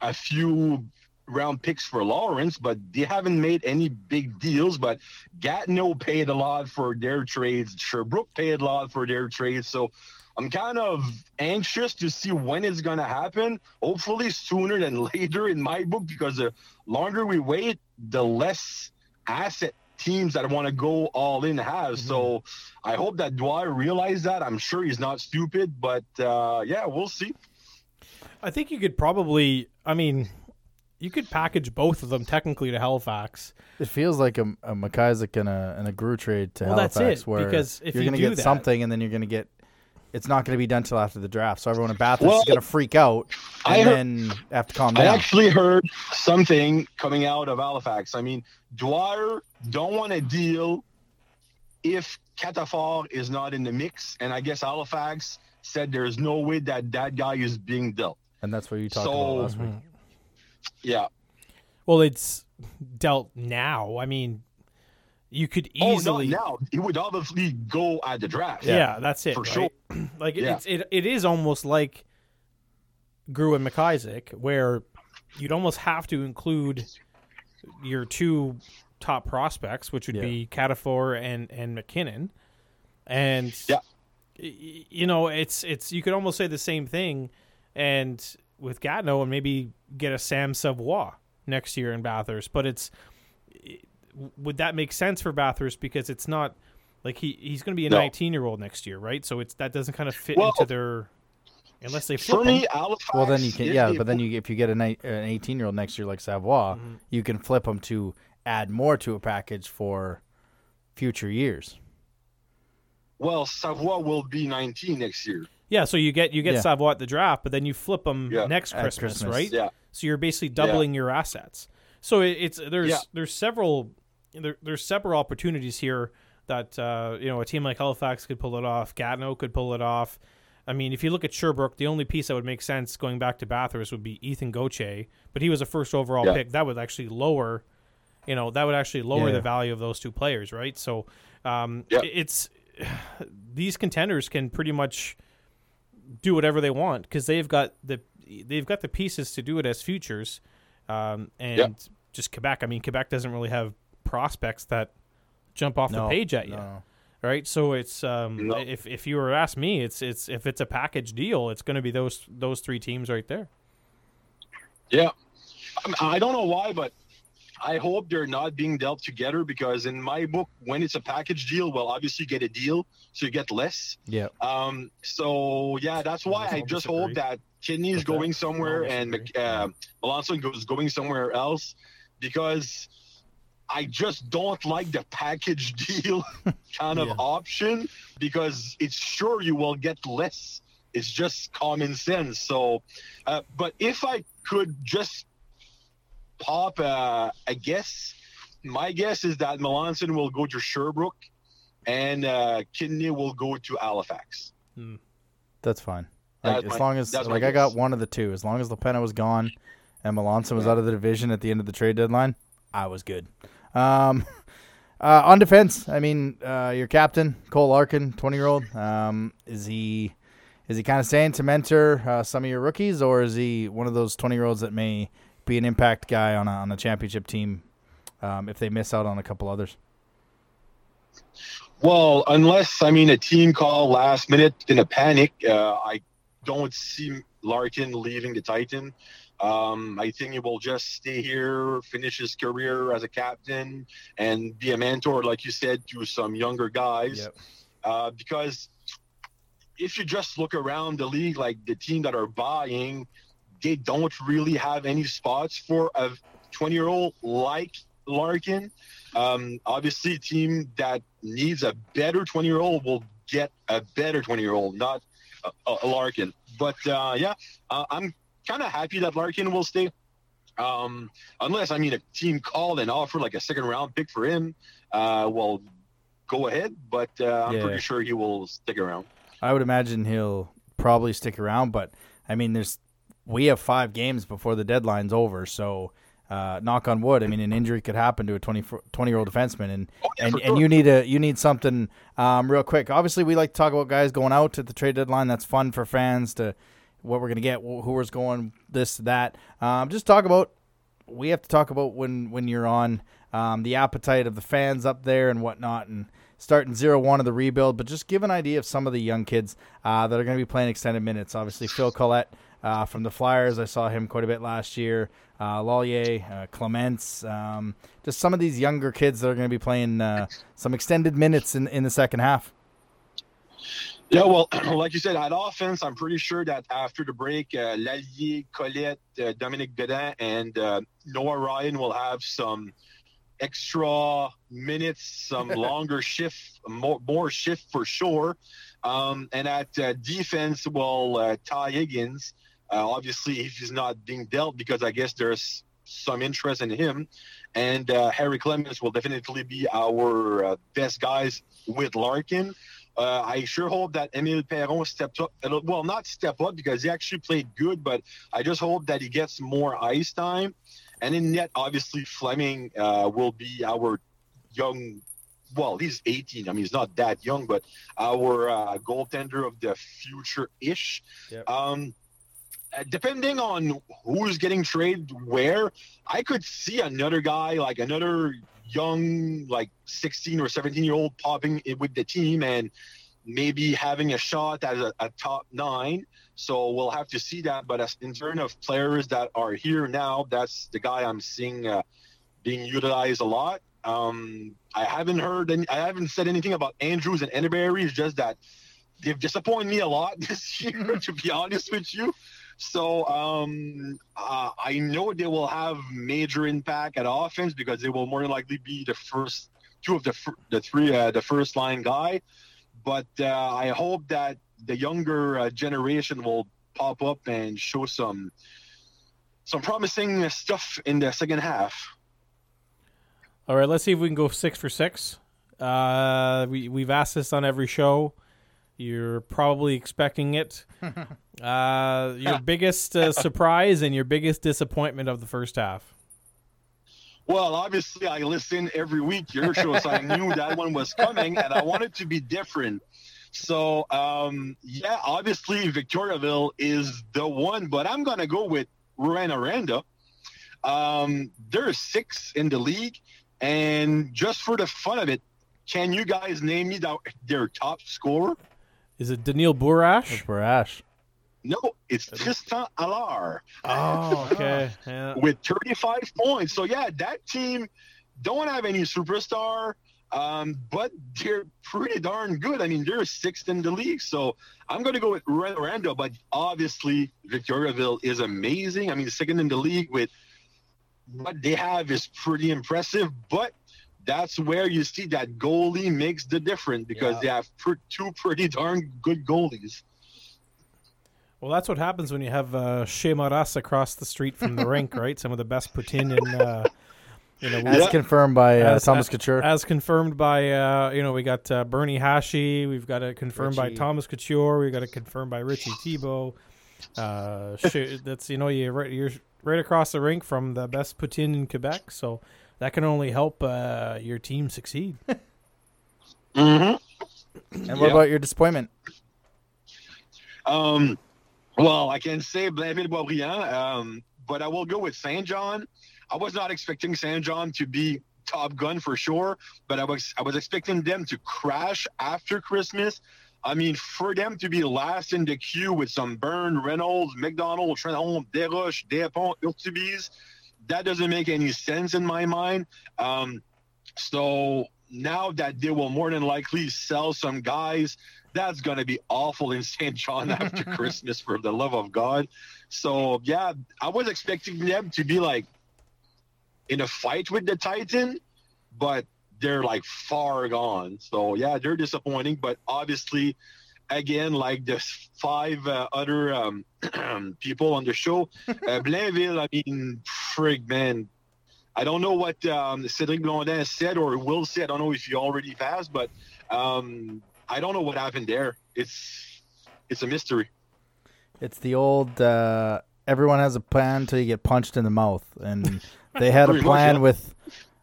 Speaker 7: a few round picks for Lawrence, but they haven't made any big deals. But Gatineau paid a lot for their trades. Sherbrooke paid a lot for their trades. So I'm kind of anxious to see when it's going to happen. Hopefully sooner than later in my book, because the longer we wait, the less asset teams that want to go all in have. So I hope that Dwyer realized that. I'm sure he's not stupid, but uh, yeah, we'll see.
Speaker 4: I think you could probably. I mean, you could package both of them technically to Halifax.
Speaker 6: It feels like a, a McIsaac and a and a Groulx trade to
Speaker 4: Well, that's
Speaker 6: Halifax,
Speaker 4: it,
Speaker 6: where
Speaker 4: because if
Speaker 6: you're
Speaker 4: you
Speaker 6: gonna get
Speaker 4: that-
Speaker 6: something, and then you're gonna get. It's not going to be done till after the draft, so everyone in Bathurst
Speaker 7: Well,
Speaker 6: is going to freak out,
Speaker 7: I
Speaker 6: and
Speaker 7: heard-
Speaker 6: then have to calm down.
Speaker 7: I actually heard something coming out of Halifax. I mean, Dwyer don't want to deal if Cataford is not in the mix, and I guess Halifax said there's no way that that guy is being dealt.
Speaker 6: and that's what you talked
Speaker 7: So-
Speaker 6: about last week. Mm-hmm.
Speaker 7: Yeah.
Speaker 4: Well, it's dealt now. I mean, you could oh, easily.
Speaker 7: Oh, no, now it would obviously go at the draft.
Speaker 4: Yeah, that's it.
Speaker 7: For
Speaker 4: right?
Speaker 7: sure.
Speaker 4: like
Speaker 7: Yeah.
Speaker 4: it's it, it is almost like Groulx and McIsaac, where you'd almost have to include your two top prospects, which would
Speaker 6: Yeah.
Speaker 4: be Cataford and and McKinnon, and
Speaker 7: Yeah.
Speaker 4: you know it's it's you could almost say the same thing, and with Gatineau and maybe get a Sam Savoie next year in Bathurst, but it's w- would that make sense for Bathurst because it's not like he he's going to be a
Speaker 7: No.
Speaker 4: 19 year old next year, right? So it's that doesn't kind of fit
Speaker 7: Well,
Speaker 4: into their unless they flip
Speaker 7: For me,
Speaker 4: him.
Speaker 7: Halifax.
Speaker 6: Well, then you can yeah, but then you if you get a ni- an 18 year old next year like Savoie,
Speaker 4: Mm-hmm.
Speaker 6: you can flip them to add more to a package for future years.
Speaker 7: Well, Savoie will be 19 next year.
Speaker 4: Yeah, so you get you get
Speaker 6: Yeah.
Speaker 4: Savoie at the draft, but then you flip them
Speaker 7: Yeah.
Speaker 4: next
Speaker 6: At
Speaker 4: Christmas,
Speaker 6: Christmas.
Speaker 4: right?
Speaker 7: Yeah.
Speaker 4: So you're basically doubling your assets. So it, it's there's
Speaker 7: Yeah.
Speaker 4: there's several there, there's several opportunities here that uh, you know a team like Halifax could pull it off. Gatineau could pull it off. I mean, if you look at Sherbrooke, the only piece that would make sense going back to Bathurst would be Ethan Goche, but he was a first overall
Speaker 7: Yeah.
Speaker 4: pick. That would actually lower, you know, that would actually lower
Speaker 6: Yeah.
Speaker 4: the value of those two players, right? So um,
Speaker 7: Yeah.
Speaker 4: it's these contenders can pretty much do whatever they want because they've got the they've got the pieces to do it as futures, um, and
Speaker 7: Yeah.
Speaker 4: just Quebec. I mean, Quebec doesn't really have prospects that jump off the page at you,
Speaker 6: no.
Speaker 4: right? So it's um,
Speaker 7: No.
Speaker 4: if if you were to ask me, it's it's if it's a package deal, it's going to be those those three teams right there.
Speaker 7: Yeah. I, mean, I don't know why, but I hope they're not being dealt together because in my book, when it's a package deal, well, obviously you get a deal, so you get less.
Speaker 6: Yeah.
Speaker 7: Um, so yeah, that's why
Speaker 4: Almost
Speaker 7: I just
Speaker 4: disagree.
Speaker 7: hope that Kidney is
Speaker 4: What's
Speaker 7: going somewhere and
Speaker 4: agree.
Speaker 7: uh, Alonso goes going somewhere else because I just don't like the package deal kind of
Speaker 4: Yeah.
Speaker 7: option because it's sure you will get less. It's just common sense. So, uh, but if I could just pop uh, a guess, my guess is that Melanson will go to Sherbrooke and uh, Kidney will go to Halifax.
Speaker 6: That's fine. Like,
Speaker 7: That's
Speaker 6: as
Speaker 7: my-
Speaker 6: long as like I got one of the two. As long as Lapenna was gone and Melanson was out of the division at the end of the trade deadline, I was good. Um, uh, on defense, I mean, uh, your captain Cole Larkin, twenty year old. Um, is he is he kind of staying to mentor uh, some of your rookies, or is he one of those twenty year olds that may be an impact guy on a, on a championship team um, if they miss out on a couple others?
Speaker 7: Well, unless I mean a team call last minute in a panic, uh, I don't see Larkin leaving the Titan. Um, I think he will just stay here, finish his career as a captain, and be a mentor, like you said, to some younger guys. Uh, because if you just look around the league, like the team that are buying, they don't really have any spots for a 20 year old like Larkin. Um, obviously, a team that needs a better 20 year old will get a better 20 year old, not a, a Larkin. But uh, yeah, uh, I'm kind of happy that Larkin will stay. Um, unless, I mean, a team called and offered like a second round pick for him, uh, well, go ahead. But uh, I'm
Speaker 6: Yeah.
Speaker 7: pretty sure he will stick around.
Speaker 6: I would imagine he'll probably stick around, but I mean, there's we have five games before the deadline's over, so uh, knock on wood. I mean, an injury could happen to a 20, 20 year old defenseman, and
Speaker 7: Oh, yeah,
Speaker 6: and,
Speaker 7: for
Speaker 6: and you need a you need something um, real quick. Obviously, we like to talk about guys going out at the trade deadline. That's fun for fans to what we're gonna get, wh- who is going, this that. Um, just talk about we have to talk about when when you're on um, the appetite of the fans up there and whatnot, and starting zero one of the rebuild. But just give an idea of some of the young kids uh, that are going to be playing extended minutes. Obviously, Phil Collette uh, from the Flyers. I saw him quite a bit last year. Uh, Lallier, uh, Clements, um, just some of these younger kids that are going to be playing uh, some extended minutes in in the second half.
Speaker 7: Yeah, well, like you said, at offense, I'm pretty sure that after the break, uh, Lallier, Colette, uh, Dominic Bedin, and uh, Noah Ryan will have some extra minutes, some longer shift, more, more shift for sure. Um, and at uh, defense, well, uh, Ty Higgins, uh, obviously, if he's not being dealt, because I guess there's some interest in him. And uh, Harry Clemens will definitely be our uh, best guys with Larkin. Uh, I sure hope that Emile Perron stepped up. Well, not step up because he actually played good, but I just hope that he gets more ice time. And in net, obviously, Fleming uh, will be our young. Well, he's 18. I mean, he's not that young, but our uh, goaltender of the future-ish.
Speaker 6: Yep.
Speaker 7: Um, depending on who's getting traded where, I could see another guy like another young, like 16 or 17 year old popping in with the team and maybe having a shot at a, a top nine. So we'll have to see that. But as in terms of players that are here now, that's the guy I'm seeing uh, being utilized a lot. Um, I haven't heard any, I haven't said anything about Andrews and Enderberry. It's just that they've disappointed me a lot this year, to be honest with you. So um, uh, I know they will have major impact at offense because they will more than likely be the first two of the fir- the three uh, the first line guy. But uh, I hope that the younger uh, generation will pop up and show some some promising stuff in the second half.
Speaker 4: All right, let's see if we can go six for six. Uh, we we've asked this on every show. You're probably expecting it. Uh, your biggest uh, surprise and your biggest disappointment of the first half.
Speaker 7: Well, obviously, I listen every week your show, so I knew that one was coming, and I wanted to be different. So, um, yeah, obviously, Victoriaville is the one, but I'm gonna go with Rouyn-Noranda. Um, there are six in the league, and just for the fun of it, can you guys name me the, their top scorer?
Speaker 4: Is it Daniil Bourash?
Speaker 6: Barash.
Speaker 7: No, it's Tristan Allard.
Speaker 4: Oh, okay. Yeah.
Speaker 7: with 35 points. So yeah, that team don't have any superstar, um, but they're pretty darn good. I mean, they're sixth in the league. So I'm going to go with Orlando, but obviously Victoriaville is amazing. I mean, second in the league with what they have is pretty impressive, but that's where you see that goalie makes the difference because they have pr- two pretty darn good goalies.
Speaker 4: Well, that's what happens when you have uh, Shea Maras across the street from the rink, right? Some of the best poutine in, uh, you know,
Speaker 6: As
Speaker 7: Yeah.
Speaker 6: confirmed by uh,
Speaker 4: as-
Speaker 6: Thomas
Speaker 4: as-
Speaker 6: Couture.
Speaker 4: As confirmed by, uh, you know, we got uh, Bernie Hashi. We've got it confirmed by Thomas Couture. We've got it confirmed by Richie Tebow. Uh, sh- that's you know you right, you're right across the rink from the best poutine in Quebec, so that can only help uh, your team succeed.
Speaker 7: Mm-hmm.
Speaker 6: and what
Speaker 7: yeah.
Speaker 6: about your disappointment?
Speaker 7: Um, well, I can say Blainville Boisbriand, um, but I will go with Saint John. I was not expecting Saint John to be top gun for sure, but I was I was expecting them to crash after Christmas. I mean, for them to be last in the queue with some Byrne, Reynolds, McDonald, Trenholm, Desroches, Despont, Urtubis, that doesn't make any sense in my mind. Um, so now that they will more than likely sell some guys, that's going to be awful in St. John after Christmas, for the love of God. So, yeah, I was expecting them to be like in a fight with the Titan, but they're like far gone. So, yeah, they're disappointing. But obviously, again, like the five uh, other um, people on the show, uh, Blainville, I mean, frig, man. I don't know what um, Cédric Blondin said or will say. I don't know if he already passed, but um, I don't know what happened there. It's it's a mystery.
Speaker 6: It's the old uh, everyone has a plan until you get punched in the mouth, and they had a
Speaker 7: Pretty much,
Speaker 6: plan
Speaker 7: yeah.
Speaker 6: with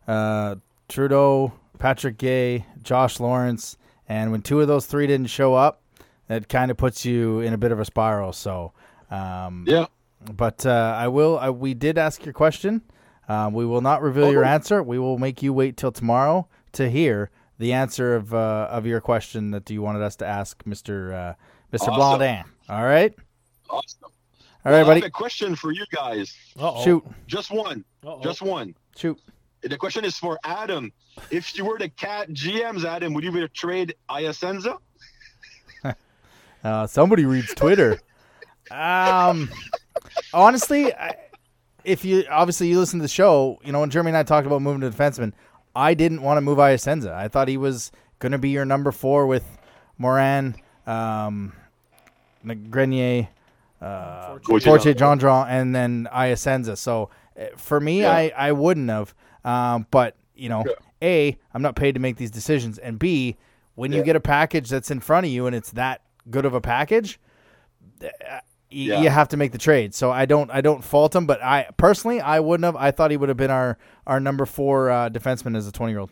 Speaker 6: uh, Trudeau, Patrick Guay, Josh Lawrence, and when two of those three didn't show up, that kind of puts you in a bit of a spiral. So, um,
Speaker 7: Yeah.
Speaker 6: but uh, I will. I, we did ask your question. Um, we will not reveal your
Speaker 7: Oh.
Speaker 6: answer. We will make you wait till tomorrow to hear the answer of uh, of your question that you wanted us to ask, Mister uh, Mister
Speaker 7: Awesome.
Speaker 6: Blondin. All right,
Speaker 7: Awesome.
Speaker 6: All right,
Speaker 7: Well,
Speaker 6: right,
Speaker 7: I
Speaker 6: buddy.
Speaker 7: have a question for you guys.
Speaker 4: Uh-oh.
Speaker 6: Shoot,
Speaker 7: Just one.
Speaker 4: Uh-oh.
Speaker 7: Just one.
Speaker 6: shoot.
Speaker 7: The question is for Adam. If you were the cat GMs, Adam, would you either trade Iasenza?
Speaker 6: Uh, somebody reads Twitter. um, honestly, I, if you obviously you listen to the show, you know when Jeremy and I talked about moving to defenseman, I didn't want to move Iasenza. I thought he was going to be your number four with Morin, um, Grenier, uh,
Speaker 7: Fortier.
Speaker 6: Fortier, Gendron, and then Iasenza. So uh, for me,
Speaker 7: Yeah.
Speaker 6: I, I wouldn't have. Um, but you know, a I'm not paid to make these decisions, and b when you get a package that's in front of you and it's that good of a package, uh, y-
Speaker 7: Yeah.
Speaker 6: you have to make the trade. So I don't I don't fault him, but I personally I wouldn't have. I thought he would have been our our number four uh, defenseman as a 20 year old.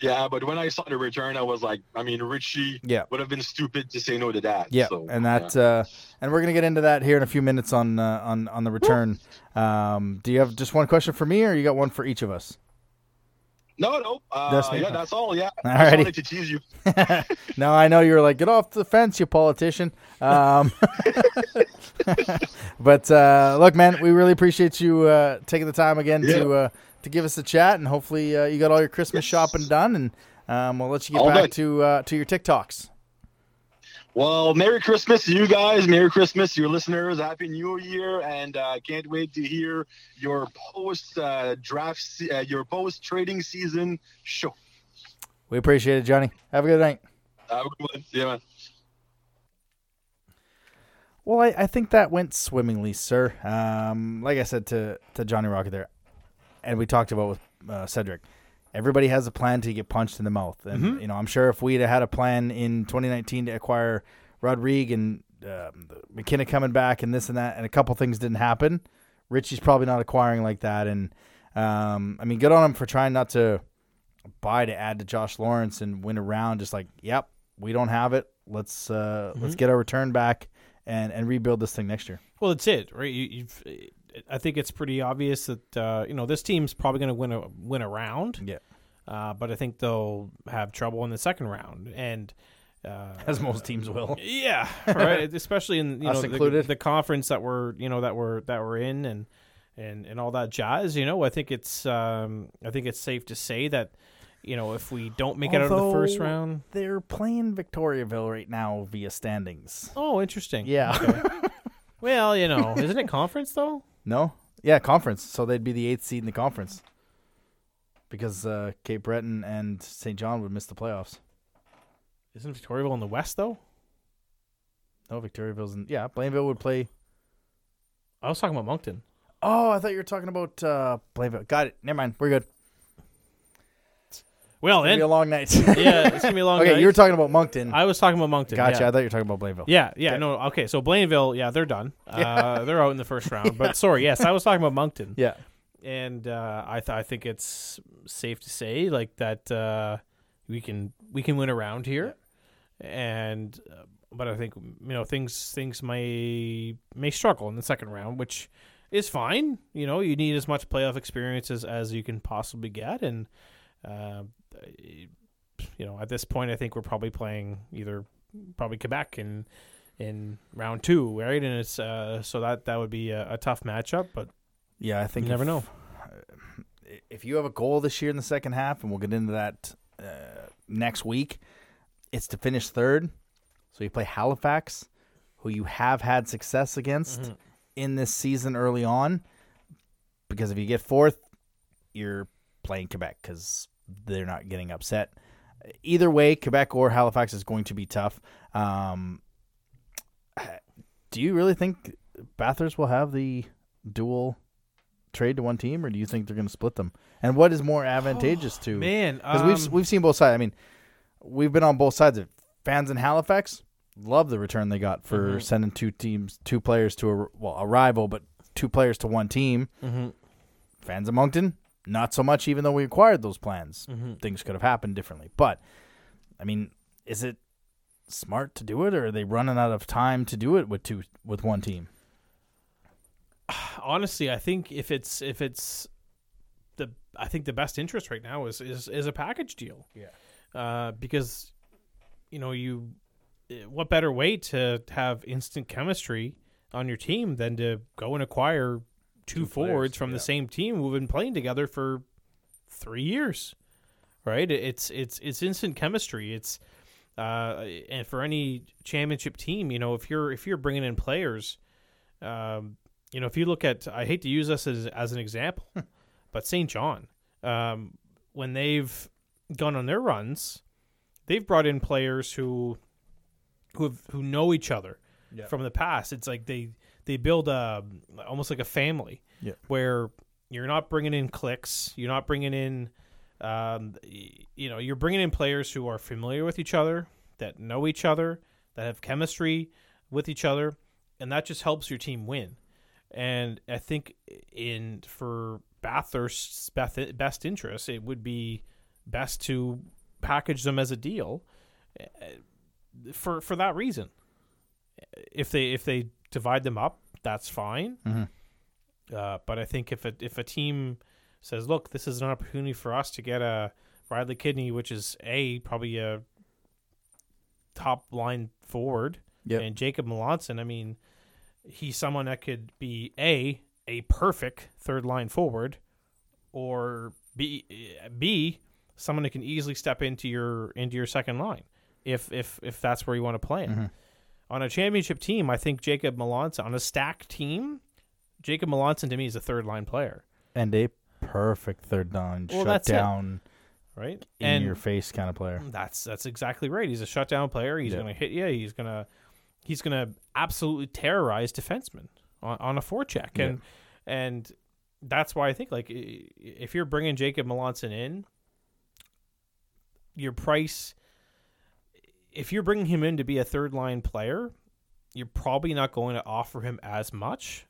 Speaker 7: Yeah, but when I saw the return, I was like, I mean, Richie
Speaker 6: Yeah.
Speaker 7: would have been stupid to say no to that.
Speaker 6: Yeah,
Speaker 7: So,
Speaker 6: and that uh, and we're gonna get into that here in a few minutes on uh, on on the return. Um, do you have just one question for me, or you got one for each of us?
Speaker 7: No, no. Uh,
Speaker 6: That's
Speaker 7: yeah, that's all. Yeah. I wanted to tease you.
Speaker 6: now I know you're like, get off the fence, you politician. Um, but uh, look, man, we really appreciate you uh, taking the time again to
Speaker 7: Yeah.
Speaker 6: uh, to give us a chat, and hopefully uh, you got all your Christmas shopping done, and um, we'll let you get
Speaker 7: All
Speaker 6: back to uh, to your TikToks.
Speaker 7: Well, Merry Christmas to you guys. Merry Christmas to your listeners. Happy New Year, and uh, can't wait to hear your post uh, draft, se- uh, your post trading season show.
Speaker 6: We appreciate it, Johnny. Have a good night.
Speaker 7: Have a good one. Yeah, man.
Speaker 6: Well, I, I think that went swimmingly, sir. Um, like I said to, to Johnny Rocket there, and we talked about with uh, Cedric, everybody has a plan to get punched in the mouth. And, you know, I'm sure if we'd have had a plan in 2019 to acquire Rodrigue and um, McKinnon coming back and this and that, and a couple things didn't happen, Richie's probably not acquiring like that. And, um, I mean, good on him for trying not to buy to add to Josh Lawrence and win around. Just like, yep, we don't have it. Let's uh, let's get our return back and and rebuild this thing next year.
Speaker 4: Well, that's it, right? You, you've, I think it's pretty obvious that uh, you know this team's probably going to win a win a round.
Speaker 6: Yeah.
Speaker 4: Uh, but I think they'll have trouble in the second round, and uh,
Speaker 6: As most teams will.
Speaker 4: yeah, right. Especially in you know the, the conference that we're you know that we're that we're in, and and and all that jazz. You know, I think it's um, I think it's safe to say that you know if we don't make it out of the first round.
Speaker 6: They're playing Victoriaville right now via standings.
Speaker 4: Oh, interesting.
Speaker 6: Yeah.
Speaker 4: Well, you know, isn't it conference though?
Speaker 6: No? Yeah, conference. So they'd be the eighth seed in the conference. Because uh, Cape Breton and St. John would miss the playoffs.
Speaker 4: Isn't Victoriaville in the West though?
Speaker 6: No, Victoriaville's in. Yeah, Blainville would play.
Speaker 4: I was talking about Moncton.
Speaker 6: Oh, I thought you were talking about uh, Blainville. Got it. Never mind. We're good.
Speaker 4: Well,
Speaker 6: It'll be a long night.
Speaker 4: yeah, it's gonna be a long.
Speaker 6: okay,
Speaker 4: night.
Speaker 6: you were talking about Moncton.
Speaker 4: I was talking about Moncton.
Speaker 6: gotcha.
Speaker 4: Yeah.
Speaker 6: I thought you were talking about Blainville.
Speaker 4: Yeah, yeah,
Speaker 6: Okay.
Speaker 4: no, okay. So Blainville, yeah, they're done. Uh, they're out in the first round. But sorry, yes, I was talking about Moncton,
Speaker 6: Yeah.
Speaker 4: and uh, I th- I think it's safe to say like that uh, we can we can win around here, and uh, but I think you know things things may may struggle in the second round, which is fine. You know, you need as much playoff experience as, as you can possibly get, and uh, you know, at this point, I think we're probably playing either probably Quebec in in round two, right? And it's uh, so that that would be a, a tough matchup, but
Speaker 6: Yeah, I think
Speaker 4: you never
Speaker 6: if-
Speaker 4: know.
Speaker 6: if you have a goal this year in the second half, and we'll get into that uh, next week, it's to finish third. So you play Halifax, who you have had success against in this season early on. Because if you get fourth, you're playing Quebec because they're not getting upset. Either way, Quebec or Halifax is going to be tough. Um, do you really think Bathurst will have the dual trade to one team, or do you think they're going to split them? And what is more advantageous to
Speaker 4: Man,
Speaker 6: Because
Speaker 4: um,
Speaker 6: we've we've seen both sides. I mean, we've been on both sides of. Fans in Halifax love the return they got for
Speaker 4: Mm-hmm.
Speaker 6: sending two teams, two players to a well a rival, but two players to one team.
Speaker 4: Mm-hmm.
Speaker 6: Fans of Moncton, not so much. Even though we acquired those plans,
Speaker 4: Mm-hmm.
Speaker 6: things could have happened differently. But I mean, is it smart to do it, or are they running out of time to do it with two with one team?
Speaker 4: honestly, I think if it's if it's the I think the best interest right now is is is a package deal.
Speaker 6: Yeah.
Speaker 4: Uh, because you know you eh, what better way to have instant chemistry on your team than to go and acquire two, forwards from the same team who've been playing together for three years, right? It's it's it's instant chemistry. It's uh, and for any championship team, you know, if you're if you're bringing in players, um, you know, if you look at, I hate to use this as as an example, but St. John, um, when they've gone on their runs, they've brought in players who who have, who know each other from the past. It's like they they build a almost like a family
Speaker 6: Yeah.
Speaker 4: where you're not bringing in clicks, you're not bringing in um, you know, you're bringing in players who are familiar with each other, that know each other, that have chemistry with each other, and that just helps your team win. And I think in for Bathurst's best, interest, it would be best to package them as a deal uh, for for that reason. If they if they divide them up, that's fine. Uh, but I think if a if a team says, "Look, this is an opportunity for us to get a Riley Kidney, which is a probably a top line forward,
Speaker 6: Yep.
Speaker 4: and Jacob Melanson, I mean, he's someone that could be a a perfect third line forward, or B B someone that can easily step into your into your second line if if if that's where you want to play him. On a championship team, I think Jacob Melanson on a stacked team, Jacob Melanson to me is a third line player,
Speaker 6: and a perfect third line
Speaker 4: Well,
Speaker 6: shut
Speaker 4: it.
Speaker 6: down,
Speaker 4: right?
Speaker 6: in
Speaker 4: and
Speaker 6: your face kind of player.
Speaker 4: That's that's exactly right. He's a shutdown player. He's
Speaker 6: Yeah.
Speaker 4: going to hit you. He's going to he's going to absolutely terrorize defensemen on, on a forecheck,
Speaker 6: Yeah.
Speaker 4: and and that's why I think like if you're bringing Jacob Melanson in, your price. If you're bringing him in to be a third line player, you're probably not going to offer him as much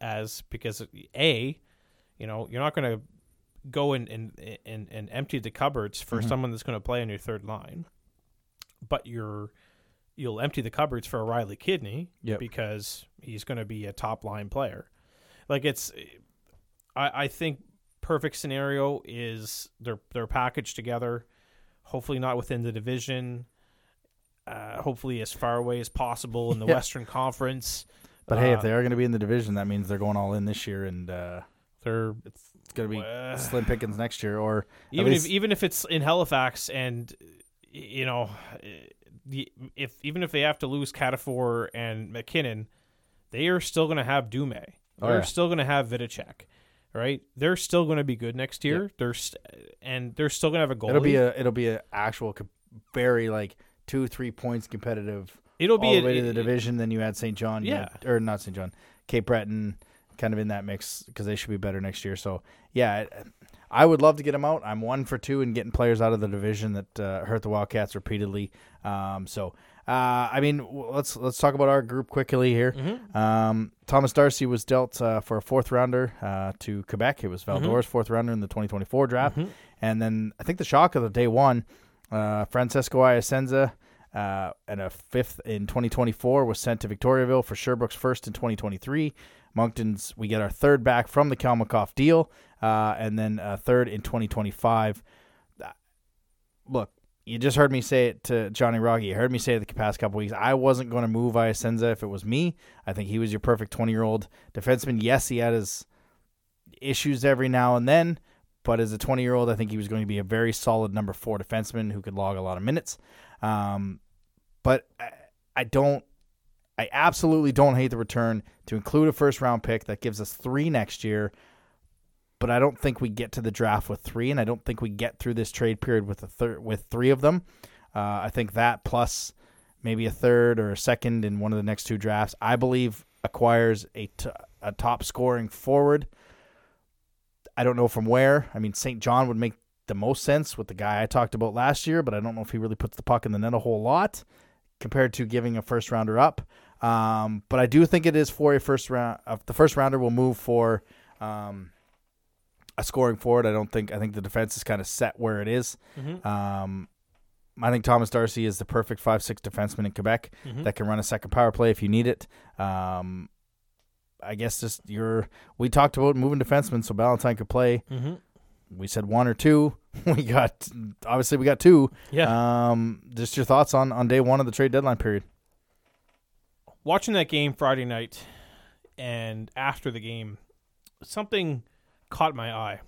Speaker 4: as because a, you know, you're not going to go and and, and and empty the cupboards for
Speaker 6: Mm-hmm.
Speaker 4: someone that's going to play on your third line, but you're you'll empty the cupboards for a Riley Kidney
Speaker 6: Yep.
Speaker 4: because he's going to be a top line player. Like it's, I I think perfect scenario is they're they're packaged together, hopefully not within the division. Uh, hopefully as far away as possible in the
Speaker 6: Yeah.
Speaker 4: Western Conference.
Speaker 6: But hey,
Speaker 4: Uh,
Speaker 6: if they are going to be in the division, that means they're going all in this year, and uh,
Speaker 4: they're
Speaker 6: it's going to be
Speaker 4: Uh,
Speaker 6: slim pickings next year. Or
Speaker 4: even
Speaker 6: least-
Speaker 4: if even if it's in Halifax and you know if even if they have to lose Cataford and McKinnon, they are still going to have Dumais.
Speaker 6: Oh,
Speaker 4: They're
Speaker 6: yeah.
Speaker 4: still going to have Vidicek, right? They're still going to be good next year. They're st- and they're still going to have a goal.
Speaker 6: it'll be a it'll be a actual very like two three points competitive.
Speaker 4: It'll be
Speaker 6: all
Speaker 4: a-
Speaker 6: the way to the
Speaker 4: it-
Speaker 6: division. Then you add St. John,
Speaker 4: Yeah.
Speaker 6: add- or not St. John, Cape Breton, kind of in that mix because they should be better next year. So yeah, I- I would love to get them out. I'm one for two in getting players out of the division that uh, hurt the Wildcats repeatedly. Um, so uh, I mean, let's let's talk about our group quickly here.
Speaker 4: Mm-hmm.
Speaker 6: Um, Thomas Darcy was dealt uh, for a fourth rounder uh, to Quebec. It was
Speaker 4: Mm-hmm.
Speaker 6: Val-d'Or's fourth rounder in the 2024 draft, and then I think the shock of the day one, Francesco Iasenza. Uh, and a fifth in 2024 was sent to Victoriaville for Sherbrooke's first in 2023. Moncton's, we get our third back from the Kalmakoff deal, uh, and then a third in 2025. Uh, Look, you just heard me say it to Johnny Rogge. You heard me say it the past couple weeks. I wasn't going to move Iasenza if it was me. I think he was your perfect 20 year old defenseman. Yes, he had his issues every now and then, but as a 20 year old, I think he was going to be a very solid number four defenseman who could log a lot of minutes. Um, but I, I don't, I absolutely don't hate the return to include a first round pick that gives us three next year. But I don't think we get to the draft with three, and I don't think we get through this trade period with a third with three of them. Uh, I think that plus maybe a third or a second in one of the next two drafts, I believe acquires a, t- a top scoring forward. I don't know from where. I mean, St. John would make the most sense with the guy I talked about last year, but I don't know if he really puts the puck in the net a whole lot compared to giving a first rounder up. Um, but I do think it is for a first round. Uh, the first rounder will move for um, a scoring forward. I don't think. I think the defense is kind of set where it is. Um, I think Thomas Darcy is the perfect five six defenseman in Quebec that can run a second power play if you need it. Um, I guess just your. We talked about moving defensemen so Ballantyne could play.
Speaker 4: Mm-hmm.
Speaker 6: We said one or two. We got obviously we got two.
Speaker 4: Yeah.
Speaker 6: Um, just your thoughts on on day one of the trade deadline period.
Speaker 4: watching that game Friday night and after the game, something caught my eye,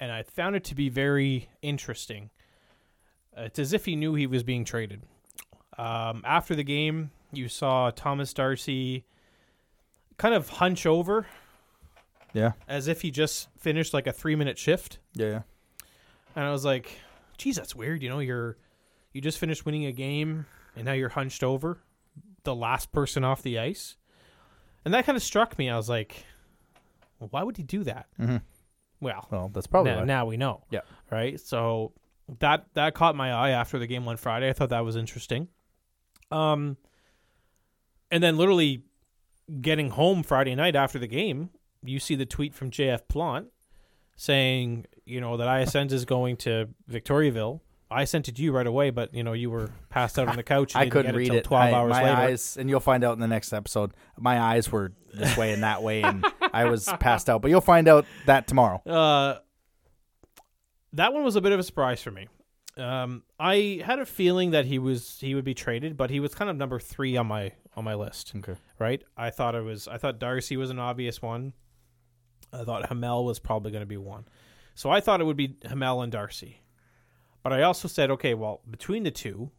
Speaker 4: and I found it to be very interesting. It's as if he knew he was being traded. Um, after the game, you saw Thomas Darcy kind of hunch over
Speaker 6: Yeah.
Speaker 4: as if he just finished like a three minute shift.
Speaker 6: Yeah. Yeah.
Speaker 4: And I was like, geez, that's weird. You know, you're you just finished winning a game and now you're hunched over, the last person off the ice. And that kind of struck me. I was like, well, why would he do that?
Speaker 6: Mhm.
Speaker 4: Well,
Speaker 6: Well, that's probably
Speaker 4: now,
Speaker 6: why.
Speaker 4: now we know.
Speaker 6: Yeah.
Speaker 4: Right. So that that caught my eye after the game on Friday. I thought that was interesting. Um, and then literally getting home Friday night after the game, you see the tweet from JF Plante saying, you know, that Iasenza is going to Victoriaville. I sent it to you right away, but you know, you were passed out on the couch.
Speaker 6: I couldn't
Speaker 4: get
Speaker 6: read it.
Speaker 4: Twelve
Speaker 6: I-
Speaker 4: hours
Speaker 6: my
Speaker 4: later.
Speaker 6: eyes, and you'll find out in the next episode. My eyes were this way and that way, and I was passed out. But you'll find out that tomorrow.
Speaker 4: Uh, that one was a bit of a surprise for me. Um, I had a feeling that he was he would be traded, but he was kind of number three on my on my list.
Speaker 6: Okay.
Speaker 4: Right? I thought it was I thought Darcy was an obvious one. I thought Hamel was probably going to be one. So I thought it would be Hamel and Darcy. But I also said, okay, well, between the two,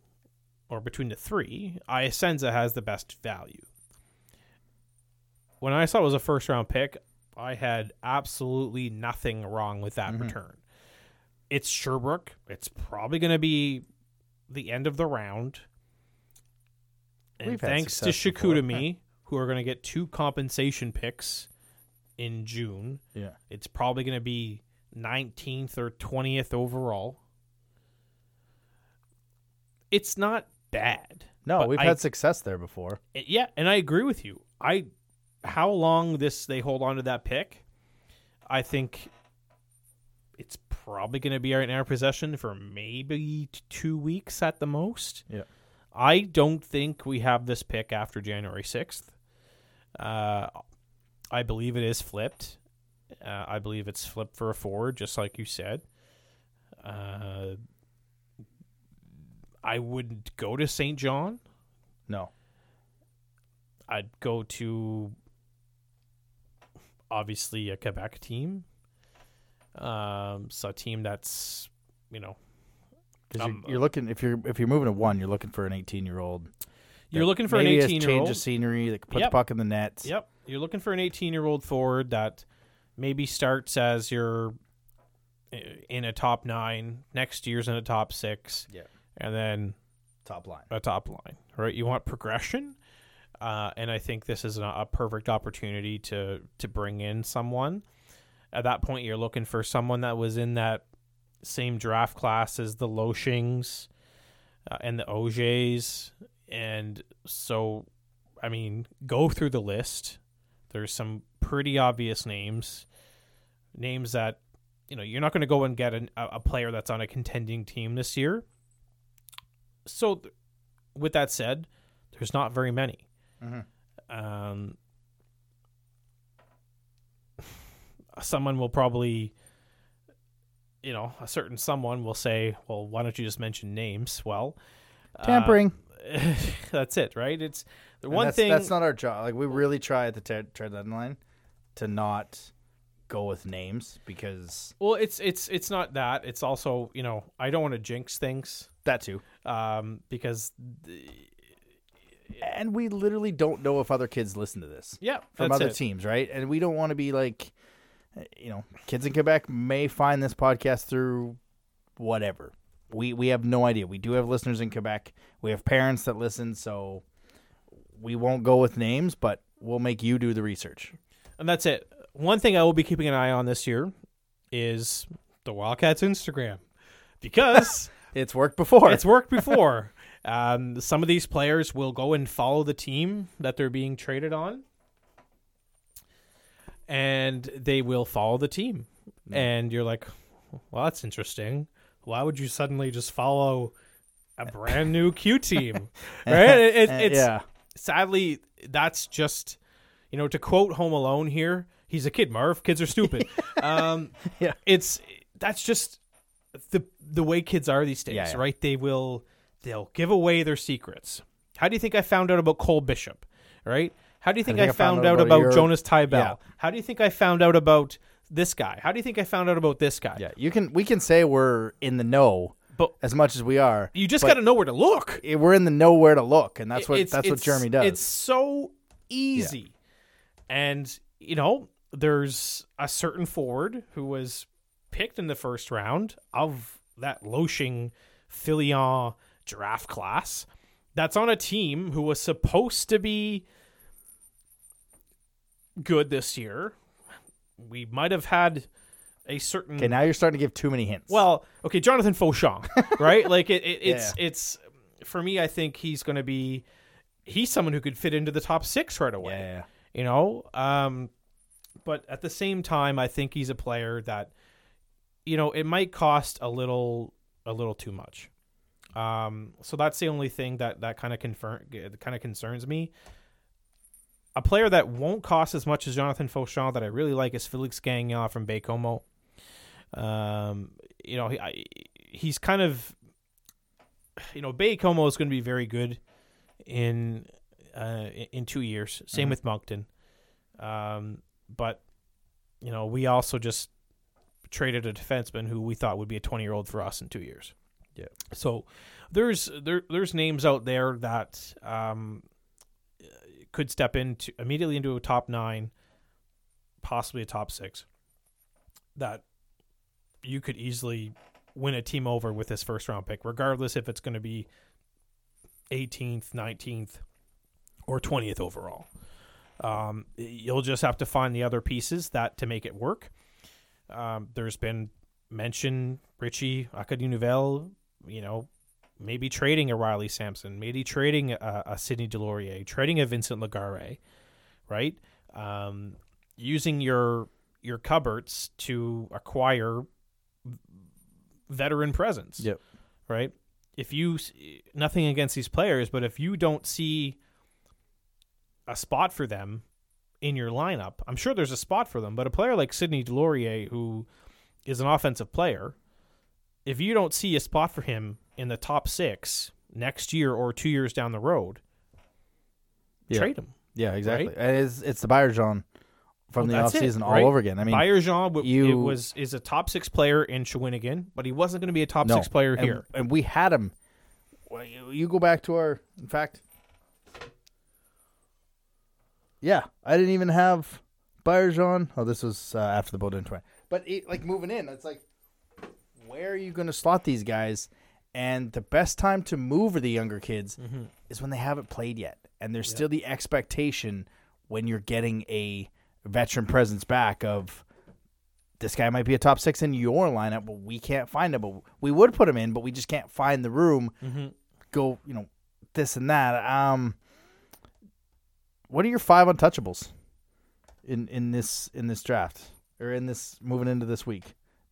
Speaker 4: or between the three, Iasenza has the best value. When I saw it was a first round pick, I had absolutely nothing wrong with that mm-hmm. return. It's Sherbrooke. It's probably going to be the end of the round. And thanks to. Chicoutimi, who are going to get two compensation picks in June,
Speaker 6: Yeah.
Speaker 4: it's probably going to be 19th or 20th overall. It's not bad.
Speaker 6: No, we've
Speaker 4: I-
Speaker 6: had success there before.
Speaker 4: It- yeah, and I agree with you. I how long this they hold on to that pick, I think it's probably going to be in our possession for maybe two weeks at the most.
Speaker 6: Yeah.
Speaker 4: I don't think we have this pick after January sixth. Uh, I believe it is flipped. Uh, I believe it's flipped for a forward, just like you said. Uh, I wouldn't go to St. John.
Speaker 6: No.
Speaker 4: I'd go to obviously a Quebec team. Um, so a team that's you know
Speaker 6: 'Cause
Speaker 4: Um,
Speaker 6: you're, you're looking if you're if you're moving to one, you're looking for an 18 year old.
Speaker 4: you're looking for an eighteen year
Speaker 6: change
Speaker 4: old.
Speaker 6: of scenery that can put
Speaker 4: Yep.
Speaker 6: the puck in the net.
Speaker 4: Yep, you're looking for an eighteen year old forward that maybe starts as your in a top nine next year's in a top six.
Speaker 6: Yeah.
Speaker 4: and then
Speaker 6: Top line.
Speaker 4: a top line, right? You want progression, uh, and I think this is a, a perfect opportunity to to bring in someone. At that point, you're looking for someone that was in that same draft class as the Loshings uh, and the Oj's, and so, I mean, go through the list. There's some pretty obvious names, names that you know you're not going to go and get an, a, player that's on a contending team this year. So th- with that said there's not very many. Um someone will probably you know a certain someone will say well why don't you just mention names well uh,
Speaker 6: Tampering.
Speaker 4: that's it right it's the
Speaker 6: And
Speaker 4: one
Speaker 6: that's,
Speaker 4: thing
Speaker 6: that's not our job. Like we really try at the trade trade deadline to not go with names because
Speaker 4: well it's it's it's not that it's also you know i don't want to jinx things
Speaker 6: that too.
Speaker 4: um because The,
Speaker 6: And we literally don't know if other kids listen to this
Speaker 4: yeah
Speaker 6: from other
Speaker 4: it.
Speaker 6: teams, right? And we don't want to be like, uh, you know, kids in Quebec may find this podcast through whatever. We we have no idea. We do have listeners in Quebec. We have parents that listen, so we won't go with names, but we'll make you do the research.
Speaker 4: And that's it. One thing I will be keeping an eye on this year is the Wildcats Instagram because
Speaker 6: It's worked before.
Speaker 4: it's worked before. um, some of these players will go and follow the team that they're being traded on, and they will follow the team. And you're like, well, that's interesting. Why would you suddenly just follow a brand new Q team? right? It- it-
Speaker 6: Uh,
Speaker 4: it's,
Speaker 6: yeah.
Speaker 4: sadly, that's just you know to quote Home Alone here. He's a kid, Marv. Kids are stupid. um,
Speaker 6: Yeah.
Speaker 4: it's that's just the the way kids are these days,
Speaker 6: Yeah, yeah.
Speaker 4: right? They will they'll give away their secrets. How do you think I found out about Cole Bishop? Right? How do you think, I, found, out about, Jonas Tybell?
Speaker 6: Yeah.
Speaker 4: How do you think I found out about this guy? How do you think I found out about this guy?
Speaker 6: Yeah, you can. We can say we're in the know,
Speaker 4: But-
Speaker 6: as much as we are,
Speaker 4: You just got to know where to look.
Speaker 6: i- We're in the know where to look, and that's what
Speaker 4: It's-
Speaker 6: that's what Jeremy does.
Speaker 4: It's so easy. And, you know, there's a certain forward who was picked in the first round of that Loshing Filion draft class that's on a team who was supposed to be good this year. We might have had a certain
Speaker 6: okay, now you're starting to give too many hints.
Speaker 4: well, okay, Jonathan Fauchon, right? like it, it it's it's for me. I think he's going to be he's someone who could fit into the top six right away.
Speaker 6: yeah,
Speaker 4: You know, um, but at the same time, I think he's a player that you know it might cost a little a little too much. Um, so that's the only thing that that kind of confirm kind of concerns me. A player that won't cost as much as Jonathan Fauchon that I really like is Felix Gagnon from Baie-Comeau. Um, you know, he, I, he's kind of, you know, Baie-Comeau is going to be very good in uh, in two years. Same
Speaker 6: Mm-hmm.
Speaker 4: with Moncton. Um, but you know, we also just traded a defenseman who we thought would be a 20 year old for us in two years.
Speaker 6: Yeah.
Speaker 4: So there's there there's names out there that um, could step into immediately into a top nine, possibly a top six. That you could easily win a team over with this first round pick, regardless if it's going to be 18th, 19th, or 20th overall. Um, you'll just have to find the other pieces that to make it work. Um, there's been mention Richie Akadunivelle, you know, maybe trading a Riley Sampson, maybe trading a, a Sidney Delorier, trading a Vincent Legare, right? Um, using your your cupboards to acquire veteran presence.
Speaker 6: Yep.
Speaker 4: Right? If you nothing against these players, but if you don't see a spot for them in your lineup, I'm sure there's a spot for them, but a player like Sidney Delorier who is an offensive player, if you don't see a spot for him in the top 6 next year or 2 years down the road,
Speaker 6: Yeah.
Speaker 4: trade him.
Speaker 6: Yeah, exactly.
Speaker 4: Right?
Speaker 6: And It's it's the Bayerjon from
Speaker 4: Well,
Speaker 6: the offseason all
Speaker 4: right?
Speaker 6: over again. I mean,
Speaker 4: Bayerjean w-
Speaker 6: you-
Speaker 4: it was is a top six player in Shawinigan, but he wasn't going to be a top
Speaker 6: no.
Speaker 4: six player
Speaker 6: and,
Speaker 4: here.
Speaker 6: and we had him. Well, you, you go back to our. In fact, yeah, I didn't even have Bayerjon. Oh, this was uh, after the Bowdoin twenty. But it, like moving in, it's like, where are you going to slot these guys? And the best time to move for the younger kids
Speaker 4: Mm-hmm.
Speaker 6: is when they haven't played yet, and there's still the expectation when you're getting a veteran presence back of this guy might be a top six in your lineup, but we can't find him. But we would put him in, but we just can't find the room. Go, you know, this and that. Um, what are your five untouchables in in this in this draft or in this moving into this week?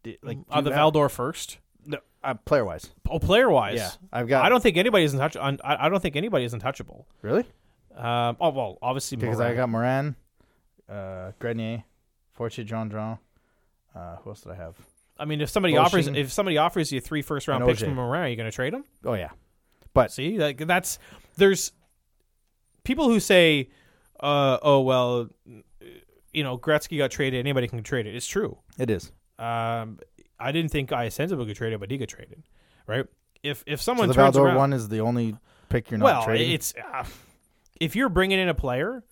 Speaker 6: Do- like
Speaker 4: uh,
Speaker 6: do
Speaker 4: the Val-d'Or first.
Speaker 6: No, uh, player wise.
Speaker 4: Oh, player wise,
Speaker 6: Yeah, I've got.
Speaker 4: I don't think anybody is untouch- un- I I don't think anybody is untouchable.
Speaker 6: really
Speaker 4: Um, oh well, obviously
Speaker 6: because
Speaker 4: Morin.
Speaker 6: I got Morin, uh, Grenier, Fortier, Gendron. Uh, who else did I have?
Speaker 4: I mean, if somebody offers if somebody offers you three first round
Speaker 6: And
Speaker 4: picks
Speaker 6: OJ.
Speaker 4: from Morin, are you going to trade them?
Speaker 6: Oh yeah, but
Speaker 4: See, like that's there's people who say, uh, "Oh well, you know, Gretzky got traded. Anybody can trade it." It's true.
Speaker 6: it is.
Speaker 4: Um, I didn't think Iasenza would get traded, but he got traded, right? If if
Speaker 6: So
Speaker 4: someone
Speaker 6: the
Speaker 4: turns
Speaker 6: Val-d'Or
Speaker 4: around,
Speaker 6: one is the only pick you're not
Speaker 4: well,
Speaker 6: trading.
Speaker 4: it's uh, if you're bringing in a player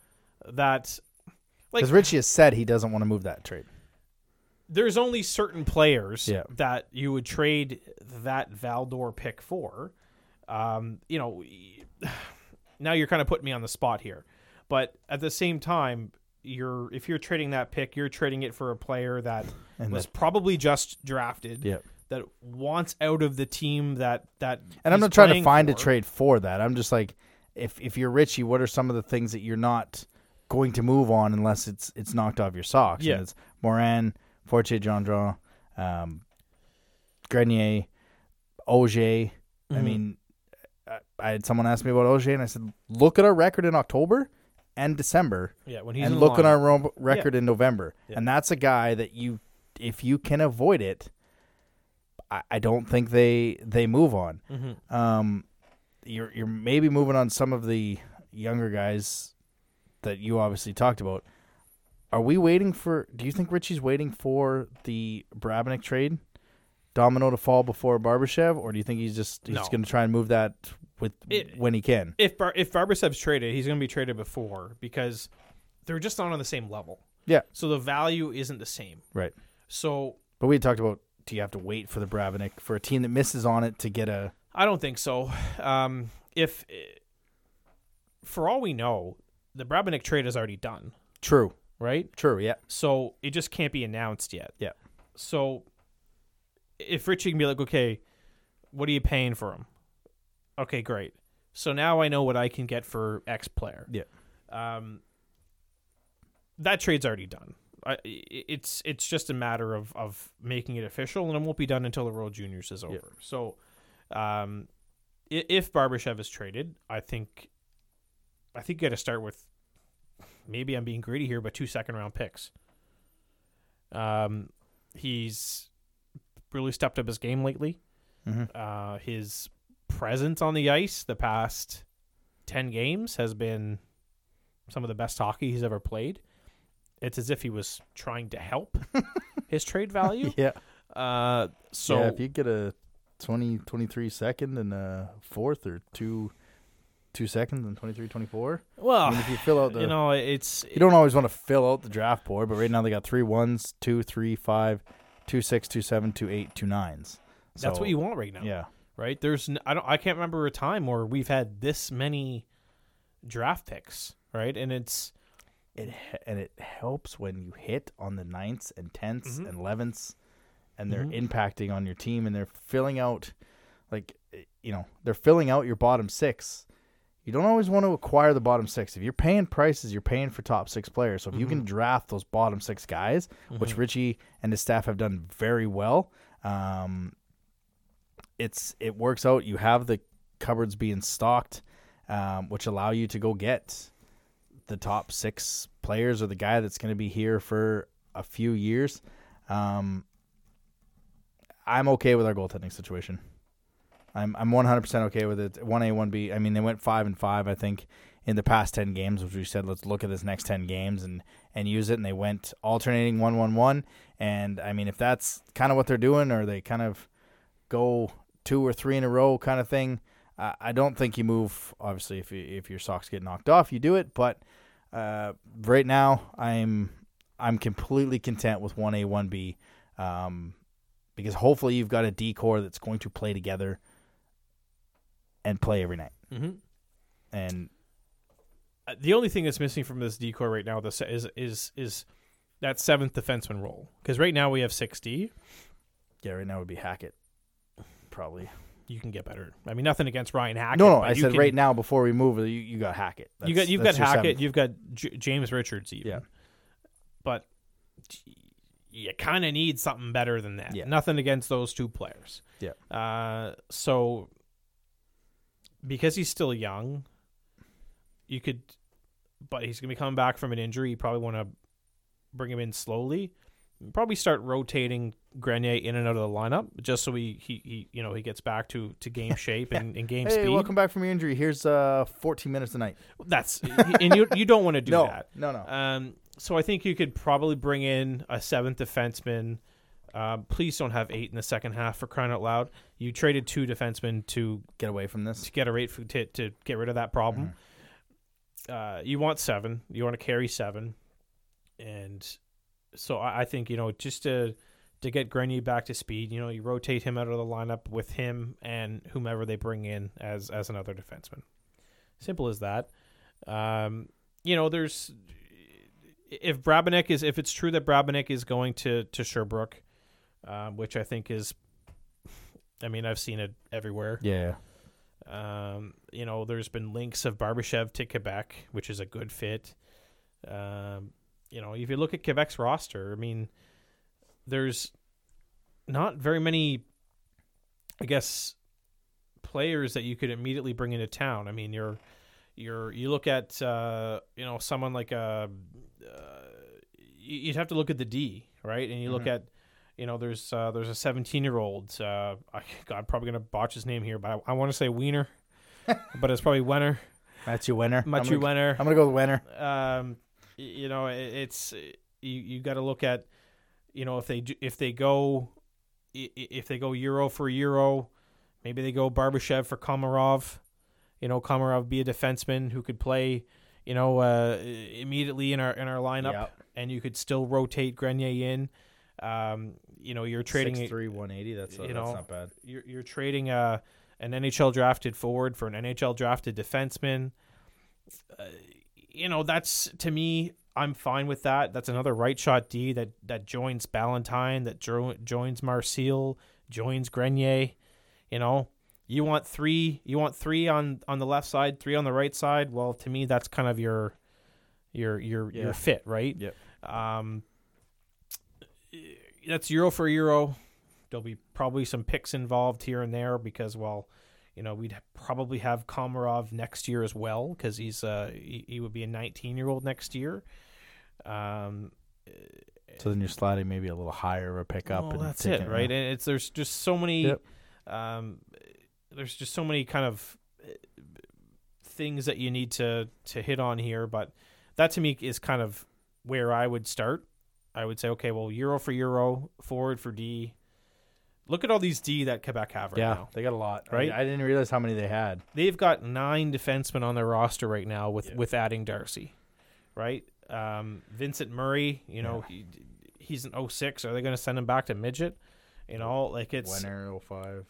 Speaker 4: that like
Speaker 6: Because Richie has said he doesn't want to move that trade.
Speaker 4: there's only certain players
Speaker 6: Yeah.
Speaker 4: that you would trade that Valdor pick for. Um, you know, now you're kind of putting me on the spot here, but at the same time, you're if you're trading that pick, you're trading it for a player that
Speaker 6: And
Speaker 4: was probably just drafted.
Speaker 6: Yeah.
Speaker 4: That wants out of the team that that.
Speaker 6: And I'm not trying to find a trade for that. I'm just like, if if you're Richie, what are some of the things that you're not going to move on unless it's it's knocked off your socks?
Speaker 4: Yeah.
Speaker 6: And it's Morin, Fortier, John um, Grenier, Auger. I
Speaker 4: Mhm.
Speaker 6: mean, I, I had someone ask me about Auger, and I said, look at our record in October and December,
Speaker 4: Yeah, when he's
Speaker 6: and
Speaker 4: in
Speaker 6: look at our ro- record in November.
Speaker 4: Yeah.
Speaker 6: And that's a guy that you, if you can avoid it, I, I don't think they they move on.
Speaker 4: Mhm.
Speaker 6: Um, you're you're maybe moving on some of the younger guys that you obviously talked about. Are we waiting for? Do you think Richie's waiting for the Brabennick trade domino to fall before Barbashev, or do you think he's just he's
Speaker 4: No.
Speaker 6: going to try and move that with
Speaker 4: It-
Speaker 6: when he can?
Speaker 4: if Bar- if Barbashev's traded, he's going to be traded before because they're just not on the same level.
Speaker 6: Yeah,
Speaker 4: So the value isn't the same.
Speaker 6: right.
Speaker 4: So
Speaker 6: But we had talked about do you have to wait for the Brabennick for a team that misses on it to get a
Speaker 4: I don't think so. Um, if for all we know, the Brabennick trade is already done,
Speaker 6: true,
Speaker 4: right?
Speaker 6: true, yeah,
Speaker 4: So it just can't be announced yet.
Speaker 6: yeah,
Speaker 4: So if Richie can be like, okay, what are you paying for him? Okay, great. So now I know what I can get for X player.
Speaker 6: yeah.
Speaker 4: Um, that trade's already done. I, it's it's just a matter of, of making it official, and it won't be done until the World Juniors is over. So, um, if Barbashev is traded, I think, I think you got to start with. Maybe I'm being greedy here, but two second round picks. Um, he's really stepped up his game lately.
Speaker 6: Mhm.
Speaker 4: Uh, his presence on the ice the past ten games has been some of the best hockey he's ever played. it's as if he was trying to help his trade value.
Speaker 6: Yeah.
Speaker 4: Uh, so
Speaker 6: yeah, if you get a 20, 23 second and a fourth or two two seconds and 23, 24.
Speaker 4: well,
Speaker 6: I mean, if you fill out the,
Speaker 4: you know, it's
Speaker 6: you don't always want to fill out the draft board, but right now they got three ones, two, three, five, two, six, two, seven, two, eight, two nines.
Speaker 4: that's what you want right now.
Speaker 6: Yeah.
Speaker 4: Right? There's n- I don't I can't remember a time where we've had this many draft picks, right? And it's
Speaker 6: It he- and it helps when you hit on the ninths and 10ths
Speaker 4: Mhm.
Speaker 6: and elevenths, and they're
Speaker 4: Mhm.
Speaker 6: impacting on your team, and they're filling out, like eh, you know, they're filling out your bottom six. You don't always want to acquire the bottom six. If you're paying prices, you're paying for top six players. So if you can draft those bottom six guys, which Richie and his staff have done very well, um, it's it works out. You have the cupboards being stocked, um, which allow you to go get the top six players or the guy that's going to be here for a few years. Um, I'm okay with our goaltending situation. I'm I'm 100% okay with it. 1A, 1B. I mean, they went 5 and 5 I think in the past 10 games, which we said let's look at this next 10 games and and use it and they went alternating 1-1-1 and I mean, if that's kind of what they're doing or they kind of go two or three in a row kind of thing, I I don't think you move obviously if you, if your socks get knocked off, you do it, but uh, right now I'm I'm completely content with 1A 1B um, because hopefully you've got a core that's going to play together and play every night.
Speaker 4: Mhm.
Speaker 6: And
Speaker 4: uh, the only thing that's missing from this decor right now this is is is that seventh defenseman role because right now we have 60
Speaker 6: yeah, right now would be Hackett probably.
Speaker 4: you can get better i mean nothing against ryan hackett
Speaker 6: No, no, I said
Speaker 4: can-
Speaker 6: right now before we move, you, you got Hackett.
Speaker 4: you got you've got hackett
Speaker 6: seventh.
Speaker 4: you've got J- james richards even
Speaker 6: Yeah.
Speaker 4: but you kind of need something better than that
Speaker 6: Yeah.
Speaker 4: nothing against those two players
Speaker 6: Yeah.
Speaker 4: uh so because he's still young you could but he's gonna be coming back from an injury you probably want to bring him in slowly probably start rotating Grenier in and out of the lineup just so he, he, he you know he gets back to, to game shape and, and game
Speaker 6: Hey,
Speaker 4: speed.
Speaker 6: welcome back from your injury. Here's uh 14 minutes a night.
Speaker 4: That's and you you don't want to do
Speaker 6: no,
Speaker 4: that.
Speaker 6: no, no.
Speaker 4: Um, so I think you could probably bring in a seventh defenseman. Uh, please don't have eight in the second half for crying out loud. You traded two defensemen to
Speaker 6: Get away from this.
Speaker 4: to get a rate for, to to get rid of that problem. Uh, you want seven. You want to carry seven, and so I, I think you know just to to get Grenier back to speed. You know, you rotate him out of the lineup with him and whomever they bring in as as another defenseman. Simple as that. Um, you know, there's if Brabenek is if it's true that Brabenek is going to to Sherbrooke, um, which I think is, I mean, I've seen it everywhere.
Speaker 6: Yeah.
Speaker 4: Um, you know, there's been links of Barbashev to Quebec, which is a good fit. Um, you know, if you look at Quebec's roster, I mean, there's not very many, I guess, players that you could immediately bring into town. I mean, you're, you're, you look at, uh, you know, someone like a, uh, you- you'd have to look at the D, right? And you look at, you know, there's uh, there's a 17 year old. Uh, I, God, I'm probably gonna botch his name here, but I, I want to say Wiener, but it's probably Wenner,
Speaker 6: Matthew Winner.
Speaker 4: Matthew
Speaker 6: I'm gonna,
Speaker 4: Wenner.
Speaker 6: I'm gonna go with Winner.
Speaker 4: Um, you know, it's you you got to look at, you know, if they do, if they go, if they go euro for euro, maybe they go Barbashev for Komarov. You know, Komarov be a defenseman who could play, you know, uh, immediately in our in our lineup,
Speaker 6: Yep.
Speaker 4: and you could still rotate Grenier in. Um, you know, you're trading
Speaker 6: Six three one eighty. That's
Speaker 4: you
Speaker 6: that's
Speaker 4: know,
Speaker 6: not bad.
Speaker 4: you're you're trading uh, an NHL drafted forward for an NHL drafted defenseman. Uh, you know, that's to me, I'm fine with that. That's another right shot D that that joins Ballantyne, that jo- joins Marcel, joins Grenier. You know, you want three, you want three on on the left side, three on the right side. Well, to me, that's kind of your your your
Speaker 6: Yeah.
Speaker 4: your fit, right?
Speaker 6: Yep.
Speaker 4: Um, that's euro for euro. There'll be probably some picks involved here and there because, well, you know, we'd probably have Komarov next year as well because he's uh he, he would be a 19 year old next year. Um,
Speaker 6: So then you're sliding maybe a little higher of a pickup.
Speaker 4: well,
Speaker 6: and
Speaker 4: that's it, right? And it's there's just so many,
Speaker 6: Yep.
Speaker 4: um, there's just so many kind of uh, things that you need to to hit on here. But that to me is kind of where I would start. I would say, okay, well, euro for euro, forward for D. Look at all these D that Quebec have right
Speaker 6: yeah,
Speaker 4: now.
Speaker 6: they got a lot.
Speaker 4: Right?
Speaker 6: I, I didn't realize how many they had.
Speaker 4: They've got nine defensemen on their roster right now with with adding Darcy, right? Um, Vincent Murray, you know, he, he's an 06. Are they going to send him back to midget? You know, like it's
Speaker 6: Winner 05.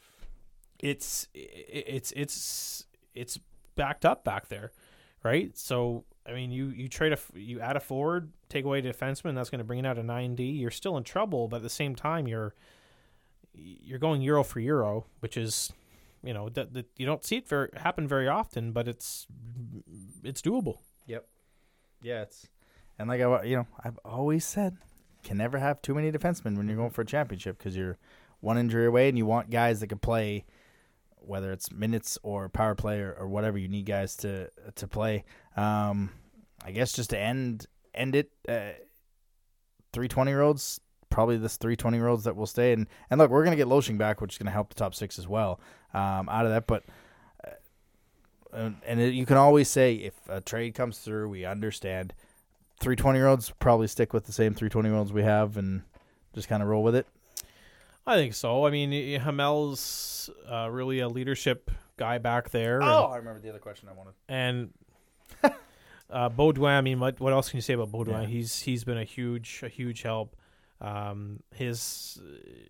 Speaker 4: it's i- it's it's it's backed up back there, right? So I mean, you you trade a f- you add a forward, take away a defenseman, that's going to bring it out a nine D. You're still in trouble, but at the same time, you're you're going euro for euro, which is you know that, that you don't see it very happen very often, but it's it's doable.
Speaker 6: Yep. Yeah, it's and like I you know I've always said, can never have too many defensemen when you're going for a championship because you're one injury away and you want guys that can play, whether it's minutes or power play or, or whatever. You need guys to to play. Um, I guess just to end end it, uh, three twenty year olds. Probably this three twenty year olds that will stay and and look, we're gonna get Loshing back, which is gonna help the top six as well. Um, out of that, but and, and it, you can always say if a trade comes through, we understand. Three twenty year olds probably stick with the same three twenty year olds we have and just kind of roll with it.
Speaker 4: I think so. I mean, Hamel's uh, really a leadership guy back there. and-
Speaker 6: I remember the other question I wanted.
Speaker 4: and uh, Baudouin. I mean, what what else can you say about Baudouin?
Speaker 6: Yeah.
Speaker 4: He's he's been a huge a huge help. Um, his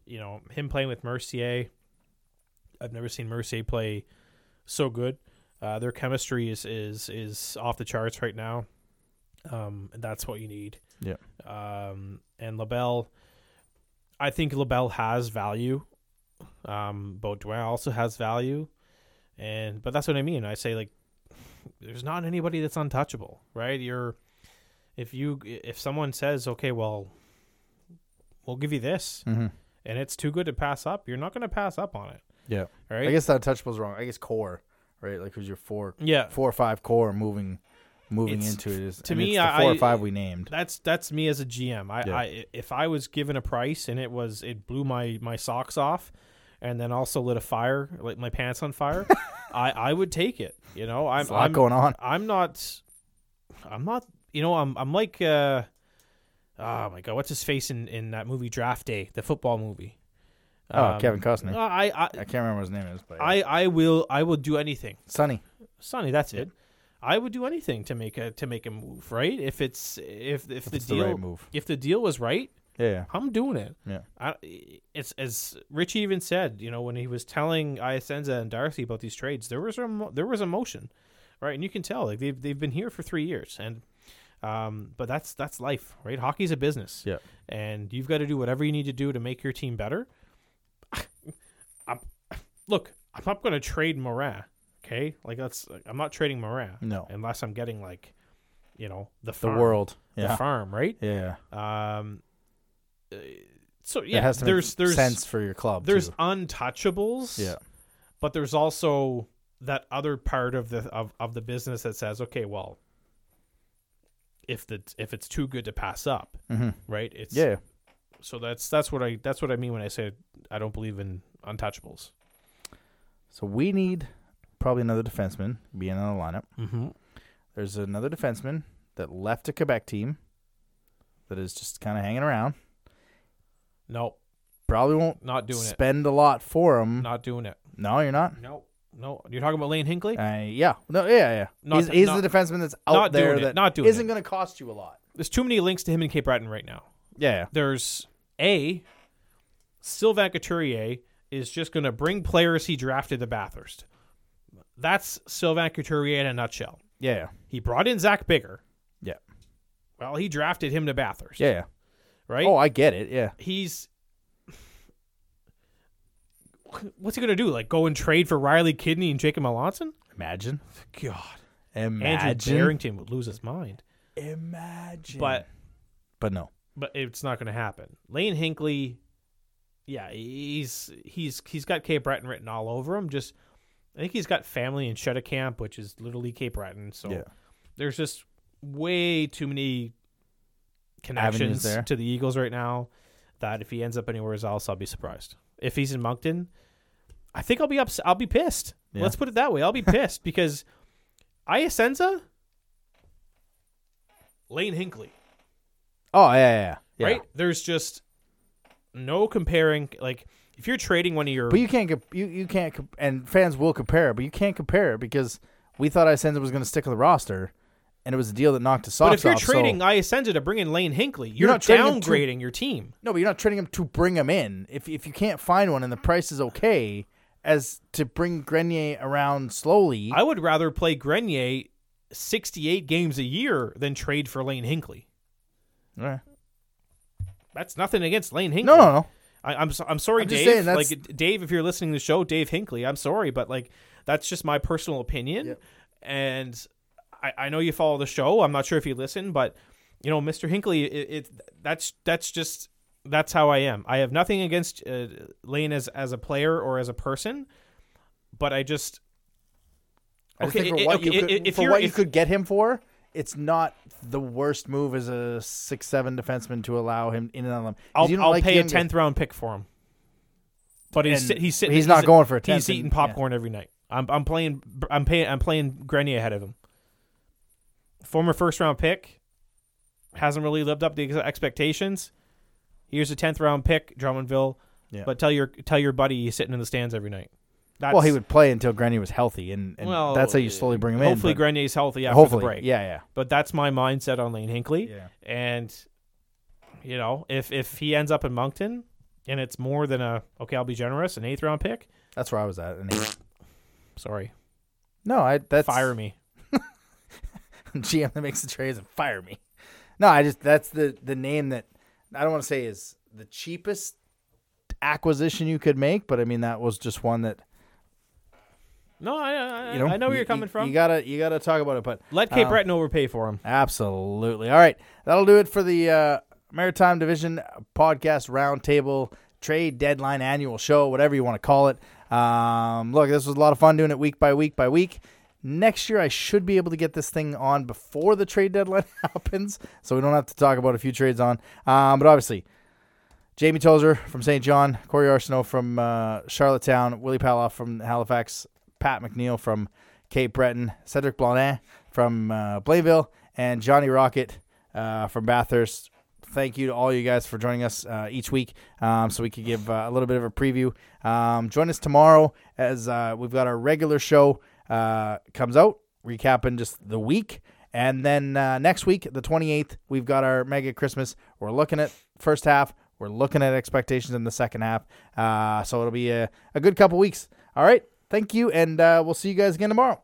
Speaker 4: you know him playing with Mercier. I've never seen Mercier play so good. Uh, their chemistry is is is off the charts right now. Um, and that's what you need.
Speaker 6: Yeah.
Speaker 4: Um, and Labelle, I think Labelle has value. Um, Baudouin also has value, and but that's what I mean. I say like there's not anybody that's untouchable, right? You're if you if someone says, okay, well, we'll give you this,
Speaker 6: Mm-hmm.
Speaker 4: and it's too good to pass up, you're not going to pass up on it,
Speaker 6: Yeah,
Speaker 4: right?
Speaker 6: I guess that touchable's wrong. I guess core, right? Like, who's your four,
Speaker 4: yeah,
Speaker 6: four or five core moving, moving
Speaker 4: It's-
Speaker 6: into it is
Speaker 4: to me,
Speaker 6: the
Speaker 4: I-
Speaker 6: four or five we named.
Speaker 4: that's that's me as a GM. I,
Speaker 6: Yeah.
Speaker 4: I if I was given a price and it was it blew my my socks off, and then also lit a fire, lit my pants on fire, I I would take it. You know, I'm
Speaker 6: There's a lot
Speaker 4: I'm,
Speaker 6: going on.
Speaker 4: I'm not. I'm not. You know, I'm. I'm like. uh Oh my god, what's his face in in that movie Draft Day, the football movie?
Speaker 6: Oh,
Speaker 4: Um,
Speaker 6: Kevin Costner.
Speaker 4: I I
Speaker 6: I can't remember what his name is, but
Speaker 4: I I will I will do anything.
Speaker 6: Sonny.
Speaker 4: Sonny, that's it. I would do anything to make a to make a move, right? If it's if if, the
Speaker 6: it's the
Speaker 4: deal
Speaker 6: right move.
Speaker 4: if the deal was right,
Speaker 6: Yeah, yeah.
Speaker 4: I'm doing it.
Speaker 6: Yeah.
Speaker 4: I, it's as Richie even said, you know, when he was telling Iasenza and Darcy about these trades, there was emo- there was emotion, right? And you can tell like they've they've been here for three years, and um, but that's that's life, right? Hockey's a business,
Speaker 6: Yeah.
Speaker 4: and you've got to do whatever you need to do to make your team better. I'm, look, I'm not going to trade Morin, okay? Like that's I'm not trading Morin,
Speaker 6: No.
Speaker 4: unless I'm getting like, you know, the farm, The
Speaker 6: world.
Speaker 4: the
Speaker 6: Yeah.
Speaker 4: farm, right?
Speaker 6: Yeah.
Speaker 4: Um, uh, so yeah, there's there's
Speaker 6: sense for your club.
Speaker 4: there's
Speaker 6: too.
Speaker 4: untouchables.
Speaker 6: yeah.
Speaker 4: but there's also that other part of the of, of the business that says, okay, well, if the if it's too good to pass up,
Speaker 6: Mm-hmm.
Speaker 4: right? It's
Speaker 6: Yeah.
Speaker 4: So that's that's what I that's what I mean when I say I don't believe in untouchables.
Speaker 6: So we need probably another defenseman being in the lineup.
Speaker 4: Mm-hmm.
Speaker 6: There's another defenseman that left a Quebec team that is just kind of hanging around.
Speaker 4: No,
Speaker 6: Probably won't
Speaker 4: not doing
Speaker 6: spend a lot for him.
Speaker 4: Not doing it.
Speaker 6: no, you're not.
Speaker 4: No, no. You're talking about Lane Hinkley?
Speaker 6: Uh, yeah, no, yeah, yeah.
Speaker 4: Not
Speaker 6: he's he's
Speaker 4: not-
Speaker 6: the defenseman that's out
Speaker 4: not
Speaker 6: there
Speaker 4: doing it,
Speaker 6: that
Speaker 4: not doing
Speaker 6: isn't going to cost you a lot.
Speaker 4: There's too many links to him in Cape Breton right now.
Speaker 6: Yeah,
Speaker 4: there's a Sylvain Couturier is just going to bring players he drafted to Bathurst. That's Sylvain Couturier in a nutshell.
Speaker 6: yeah, yeah,
Speaker 4: He brought in Zach Bigger.
Speaker 6: yeah,
Speaker 4: Well, he drafted him to Bathurst.
Speaker 6: yeah. yeah.
Speaker 4: Right?
Speaker 6: Oh, I get it. Yeah,
Speaker 4: He's. What's he going to do? Like go and trade for Riley Kidney and Jacob Melanson?
Speaker 6: imagine,
Speaker 4: God. Andrew
Speaker 6: imagine,
Speaker 4: Barrington would lose his mind.
Speaker 6: imagine.
Speaker 4: But
Speaker 6: but no,
Speaker 4: but it's not going to happen. Lane Hinkley, yeah, he's he's he's got Cape Breton written all over him. Just I think he's got family in Camp, which is literally Cape Breton. So
Speaker 6: Yeah.
Speaker 4: there's just way too many connections
Speaker 6: there.
Speaker 4: to the Eagles right now that if he ends up anywhere else, I'll be surprised. If he's in Moncton, I think I'll be upset. I'll be pissed.
Speaker 6: Yeah.
Speaker 4: Let's put it that way. I'll be pissed because Iasenza, Lane Hinkley.
Speaker 6: Oh yeah, yeah, yeah.
Speaker 4: right? There's just no comparing. Like if you're trading one of your,
Speaker 6: But you can't comp- you you can't comp- and fans will compare, but you can't compare because we thought Iasenza was going to stick on the roster, and it was a deal that knocked us off.
Speaker 4: but if you're
Speaker 6: off, so-
Speaker 4: trading Iasenza to bring in Lane Hinkley, you're,
Speaker 6: not trading to-
Speaker 4: downgrading your team.
Speaker 6: no, but you're not trading him to bring him in. If if you can't find one and the price is okay, as to bring Grenier around slowly.
Speaker 4: I would rather play Grenier 68 games a year than trade for Lane Hinkley.
Speaker 6: Eh.
Speaker 4: That's nothing against Lane Hinkley.
Speaker 6: no, no, no.
Speaker 4: I, I'm so- I'm sorry,
Speaker 6: I'm
Speaker 4: Dave. like Dave, if you're listening to the show, Dave Hinkley, I'm sorry, but like that's just my personal opinion,
Speaker 6: Yep.
Speaker 4: and I, I know you follow the show. I'm not sure if you listen, but you know, Mr. Hinkley, it, it that's that's just that's how I am. I have nothing against uh, Lane as as a player or as a person, but I just
Speaker 6: I
Speaker 4: Okay,
Speaker 6: for what
Speaker 4: okay,
Speaker 6: you could,
Speaker 4: if
Speaker 6: for what you could get him for, it's not the worst move as a six seven defenseman to allow him in and on them.
Speaker 4: I'll, I'll
Speaker 6: like
Speaker 4: pay a tenth round pick for him. But he's
Speaker 6: And
Speaker 4: sit- he's sitting.
Speaker 6: he's not going for a tenth.
Speaker 4: He's
Speaker 6: 10th
Speaker 4: eating
Speaker 6: and-
Speaker 4: popcorn every night. I'm I'm playing I'm paying I'm playing Grenier ahead of him. Former first round pick hasn't really lived up to ex- expectations. Here's a tenth round pick, Drummondville.
Speaker 6: Yeah.
Speaker 4: But tell your tell your buddy he's sitting in the stands every night. That's,
Speaker 6: well, he would play until Grenier was healthy, and, and
Speaker 4: Well,
Speaker 6: that's how you slowly bring him
Speaker 4: Hopefully
Speaker 6: in. but-
Speaker 4: Grenier's healthy after
Speaker 6: hopefully,
Speaker 4: the break.
Speaker 6: yeah, yeah,
Speaker 4: But that's my mindset on Lane Hinkley.
Speaker 6: yeah.
Speaker 4: And you know, if if he ends up in Moncton and it's more than a okay, I'll be generous, an eighth round pick.
Speaker 6: That's where I was at.
Speaker 4: Sorry,
Speaker 6: no, I that's
Speaker 4: fire me.
Speaker 6: GM that makes the trades and fire me. No, I just that's the the name that I don't want to say is the cheapest acquisition you could make, but I mean that was just one that
Speaker 4: No, I I,
Speaker 6: you know
Speaker 4: I know where
Speaker 6: you-
Speaker 4: you're coming
Speaker 6: you-
Speaker 4: from.
Speaker 6: You gotta you gotta talk about it, but
Speaker 4: Let Cape
Speaker 6: uh,
Speaker 4: Breton overpay for him.
Speaker 6: Absolutely. All right. That'll do it for the uh, Maritime Division podcast roundtable trade deadline annual show, whatever you want to call it. Um, look, this was a lot of fun doing it week by week by week. Next year, I should be able to get this thing on before the trade deadline happens, so we don't have to talk about a few trades on. Um, but obviously, Jamie Tozer from St. John, Corey Arsenault from uh, Charlottetown, Willie Paloff from Halifax, Pat McNeil from Cape Breton, Cedric Blanet from uh, Blainville, and Johnny Rocket uh, from Bathurst. Thank you to all you guys for joining us uh, each week um, so we could give uh, a little bit of a preview. Um, join us tomorrow as uh, we've got our regular show uh, comes out, recapping just the week. And then uh, next week, the 28th, we've got our mega Christmas. We're looking at first half. We're looking at expectations in the second half. Uh, so it'll be a, a good couple weeks. All right. Thank you. And uh, we'll see you guys again tomorrow.